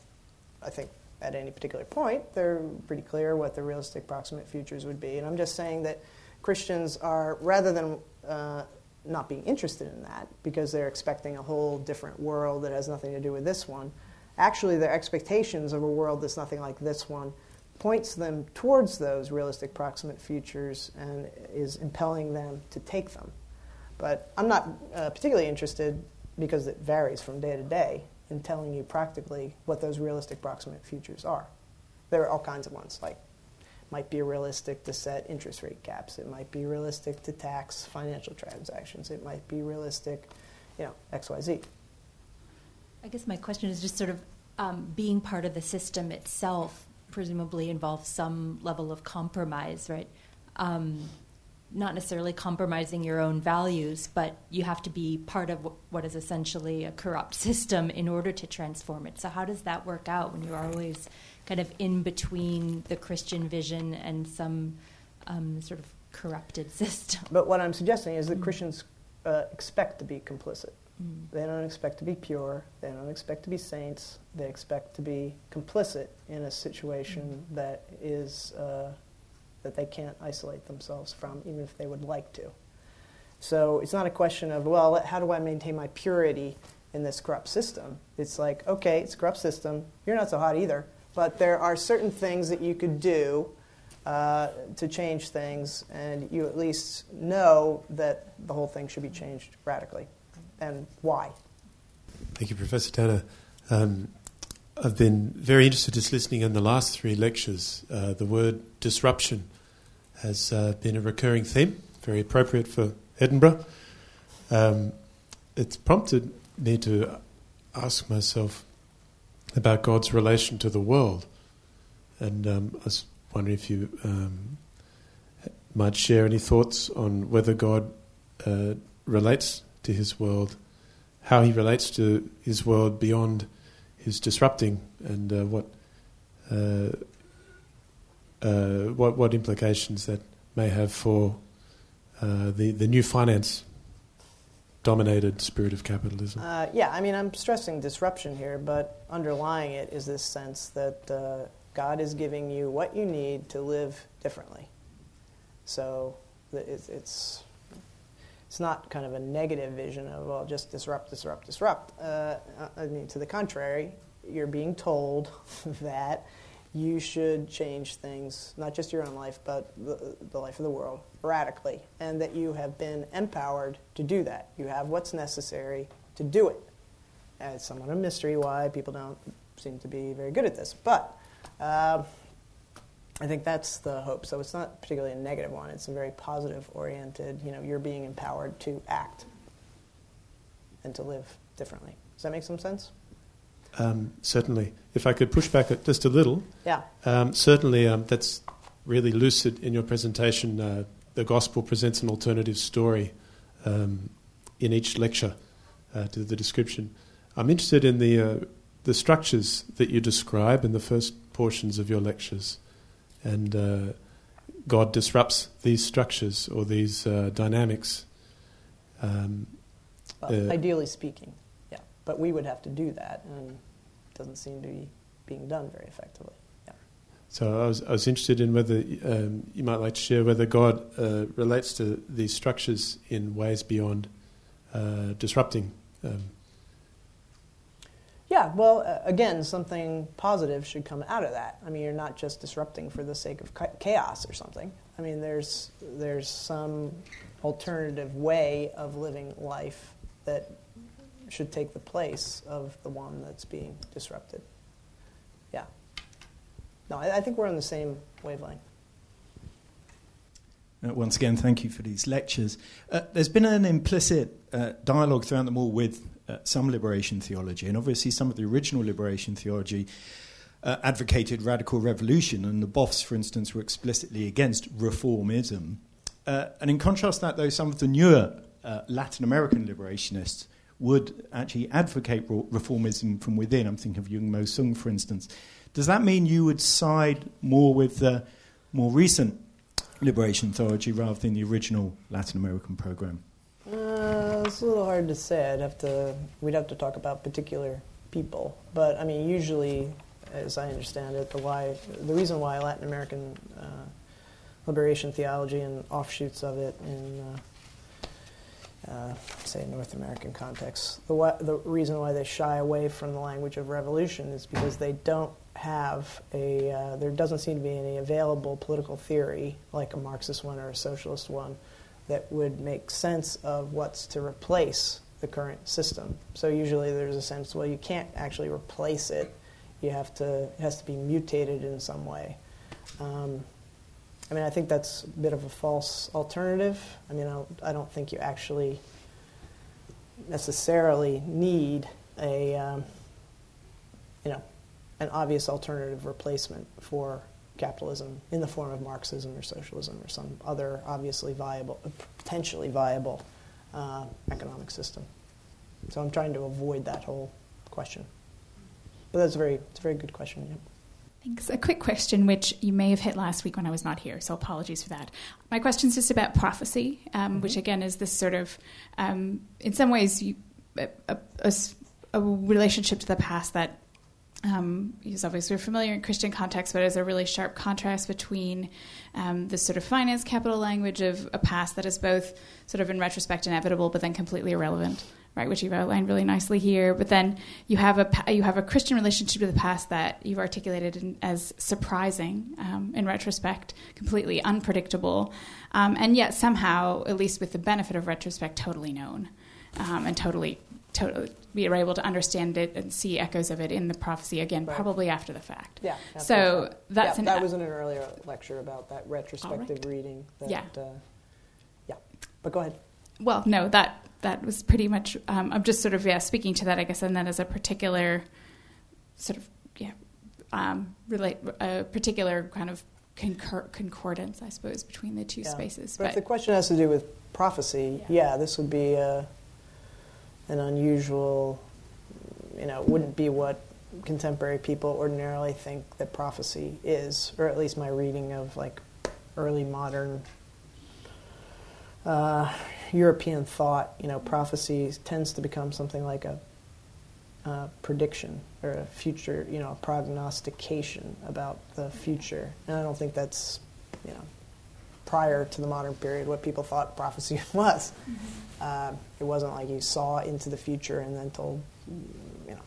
I think at any particular point, they're pretty clear what the realistic proximate futures would be. And I'm just saying that Christians are, rather than uh, not being interested in that because they're expecting a whole different world that has nothing to do with this one, actually, their expectations of a world that's nothing like this one points them towards those realistic proximate futures and is impelling them to take them. But I'm not uh, particularly interested because it varies from day to day in telling you practically what those realistic proximate futures are. There are all kinds of ones, like might be realistic to set interest rate caps. It might be realistic to tax financial transactions. It might be realistic, you know, X, Y, Z. I guess my question is just sort of um, being part of the system itself presumably involves some level of compromise, right? Um, not necessarily compromising your own values, but you have to be part of what is essentially a corrupt system in order to transform it. So, how does that work out when you're always kind of in between the Christian vision and some um, sort of corrupted system? But what I'm suggesting is that mm. Christians uh, expect to be complicit. Mm. They don't expect to be pure. They don't expect to be saints. They expect to be complicit in a situation mm. that is. Uh, that they can't isolate themselves from, even if they would like to. So it's not a question of, well, how do I maintain my purity in this corrupt system? It's like, okay, it's a corrupt system. You're not so hot either. But there are certain things that you could do uh, to change things, and you at least know that the whole thing should be changed radically. And why? Thank you, Professor Tanner. Um, I've been very interested just listening in the last three lectures. Uh, the word disruption has uh, been a recurring theme, very appropriate for Edinburgh. Um, it's prompted me to ask myself about God's relation to the world. And um, I was wondering if you um, might share any thoughts on whether God uh, relates to his world, how he relates to his world beyond his disrupting, and uh, what, uh, uh, what what implications that may have for uh, the the new finance dominated spirit of capitalism. Uh, yeah, I mean, I'm stressing disruption here, but underlying it is this sense that uh, God is giving you what you need to live differently. So it's, it's, it's not kind of a negative vision of, well, just disrupt, disrupt, disrupt. Uh, I mean, to the contrary, you're being told that you should change things, not just your own life, but the, the, life of the world, radically, and that you have been empowered to do that. You have what's necessary to do it. And it's somewhat a mystery why people don't seem to be very good at this. But uh, I think that's the hope. So it's not particularly a negative one. It's a very positive oriented, you know, you're being empowered to act and to live differently. Does that make some sense? Um, certainly. If I could push back just a little. Yeah. Um, certainly, um, that's really lucid in your presentation. Uh, the gospel presents an alternative story um, in each lecture uh, to the description. I'm interested in the, uh, the structures that you describe in the first portions of your lectures. And uh, God disrupts these structures or these uh, dynamics. Um, well, uh, ideally speaking, yeah. But we would have to do that, and doesn't seem to be being done very effectively. Yeah. So I was, I was interested in whether um, you might like to share whether God uh, relates to these structures in ways beyond uh, disrupting um, yeah, well, uh, again, something positive should come out of that. I mean, you're not just disrupting for the sake of chaos or something. I mean, there's there's some alternative way of living life that should take the place of the one that's being disrupted. Yeah. No, I, I think we're on the same wavelength. Uh, once again, thank you for these lectures. Uh, there's been an implicit uh, dialogue throughout them all with uh, some liberation theology, and obviously some of the original liberation theology uh, advocated radical revolution, and the Boffs, for instance, were explicitly against reformism. Uh, and in contrast to that, though, some of the newer Latin American liberationists would actually advocate reformism from within. I'm thinking of Jung Mo Sung, for instance. Does that mean you would side more with the more recent liberation theology rather than the original Latin American program? Uh, it's a little hard to say. I'd have to. We'd have to talk about particular people. But I mean, usually, as I understand it, the why, the reason why Latin American uh, liberation theology and offshoots of it in, uh, uh, say, North American context, the the reason why they shy away from the language of revolution is because they don't have a. Uh, there doesn't seem to be any available political theory like a Marxist one or a socialist one that would make sense of what's to replace the current system. So usually there's a sense, well, you can't actually replace it. You have to, it has to be mutated in some way. Um, I mean, I think that's a bit of a false alternative. I mean, I don't, I don't think you actually necessarily need a, um, you know, an obvious alternative replacement for capitalism in the form of Marxism or socialism or some other obviously viable, potentially viable uh, economic system. So I'm trying to avoid that whole question. But that's a very, it's a very good question. Yeah. Thanks. A quick question, which you may have hit last week when I was not here, so apologies for that. My question is just about prophecy, um, mm-hmm. which again is this sort of, um, in some ways, you, a, a, a, relationship to the past that um, is obviously familiar in Christian context, but there's a really sharp contrast between um, this sort of finance capital language of a past that is both sort of in retrospect inevitable, but then completely irrelevant, right? Which you've outlined really nicely here. But then you have a you have a Christian relationship to the past that you've articulated in, as surprising um, in retrospect, completely unpredictable, um, and yet somehow, at least with the benefit of retrospect, totally known um, and totally totally we are able to understand it and see echoes of it in the prophecy again, right. probably after the fact. Yeah. So that's yeah, that was in an earlier lecture about that retrospective right. reading. That, yeah. Uh, yeah. But go ahead. Well, no, that that was pretty much. Um, I'm just sort of yeah speaking to that, I guess, and then as a particular sort of yeah um, relate a particular kind of concur- concordance, I suppose, between the two Yeah. spaces. But, if the question has to do with prophecy, Yeah. yeah, this would be a, an unusual, you know, it wouldn't be what contemporary people ordinarily think that prophecy is, or at least my reading of like early modern uh, European thought. You know, prophecy tends to become something like a uh, prediction or a future, you know, a prognostication about the future. And I don't think that's, you know, prior to the modern period what people thought prophecy was. Uh, it wasn't like you saw into the future and then told, you know.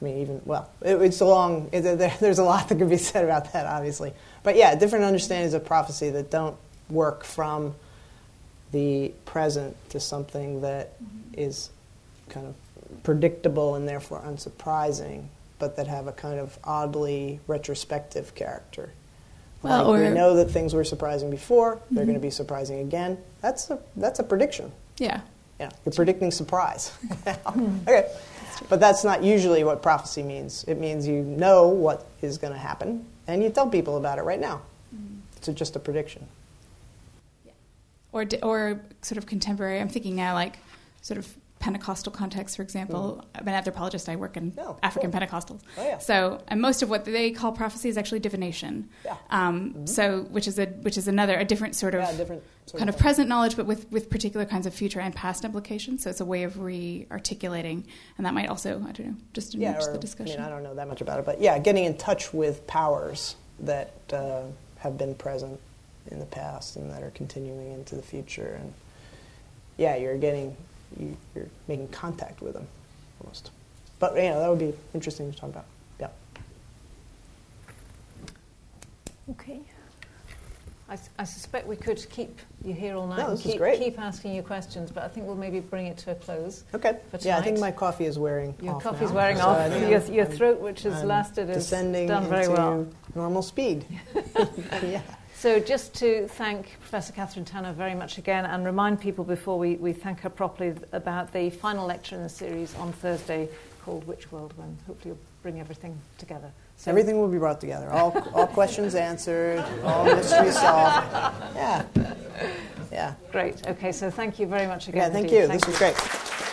I mean, even well, it, it's a long. It, there, there's a lot that can be said about that, obviously. But yeah, different understandings of prophecy that don't work from the present to something that is kind of predictable and therefore unsurprising, but that have a kind of oddly retrospective character. Well, like we know that things were surprising before; they're Mhm. going to be surprising again. That's a that's a prediction. yeah. Yeah, you're predicting surprise. okay, but that's not usually what prophecy means. It means you know what is going to happen, and you tell people about it right now. It's just a prediction. Or or sort of contemporary. I'm thinking now, like sort of Pentecostal context, for example. I'm an anthropologist. I work in African cool. Pentecostals. Oh, yeah. So, and most of what they call prophecy is actually divination. Yeah. Um, So, which is a which is another a different sort of Yeah, different sort kind of thing. present knowledge, but with with particular kinds of future and past implications. So it's a way of re-articulating, and that might also I don't know just enrich yeah, or, the discussion. I mean, I don't know that much about it, but yeah, getting in touch with powers that uh, have been present in the past and that are continuing into the future, and yeah, you're getting you, you're making contact with them almost. But you know, that would be interesting to talk about. Yeah. Okay. I, I suspect we could keep you here all night No, and this is keep, great. keep asking you questions, but I think we'll maybe bring it to a close. Okay. Yeah, I think my coffee is wearing Your off coffee's now, wearing so off. Your, your throat, which has I'm lasted, is descending done very well. normal speed. yeah. So just to thank Professor Kathryn Tanner very much again and remind people before we, we thank her properly about the final lecture in the series on Thursday called Which World When. Hopefully you'll bring everything together. So Everything will be brought together. All, all questions answered. All mysteries solved. Yeah. Yeah. Great. Okay, so thank you very much again. Yeah, thank indeed. you. This was great.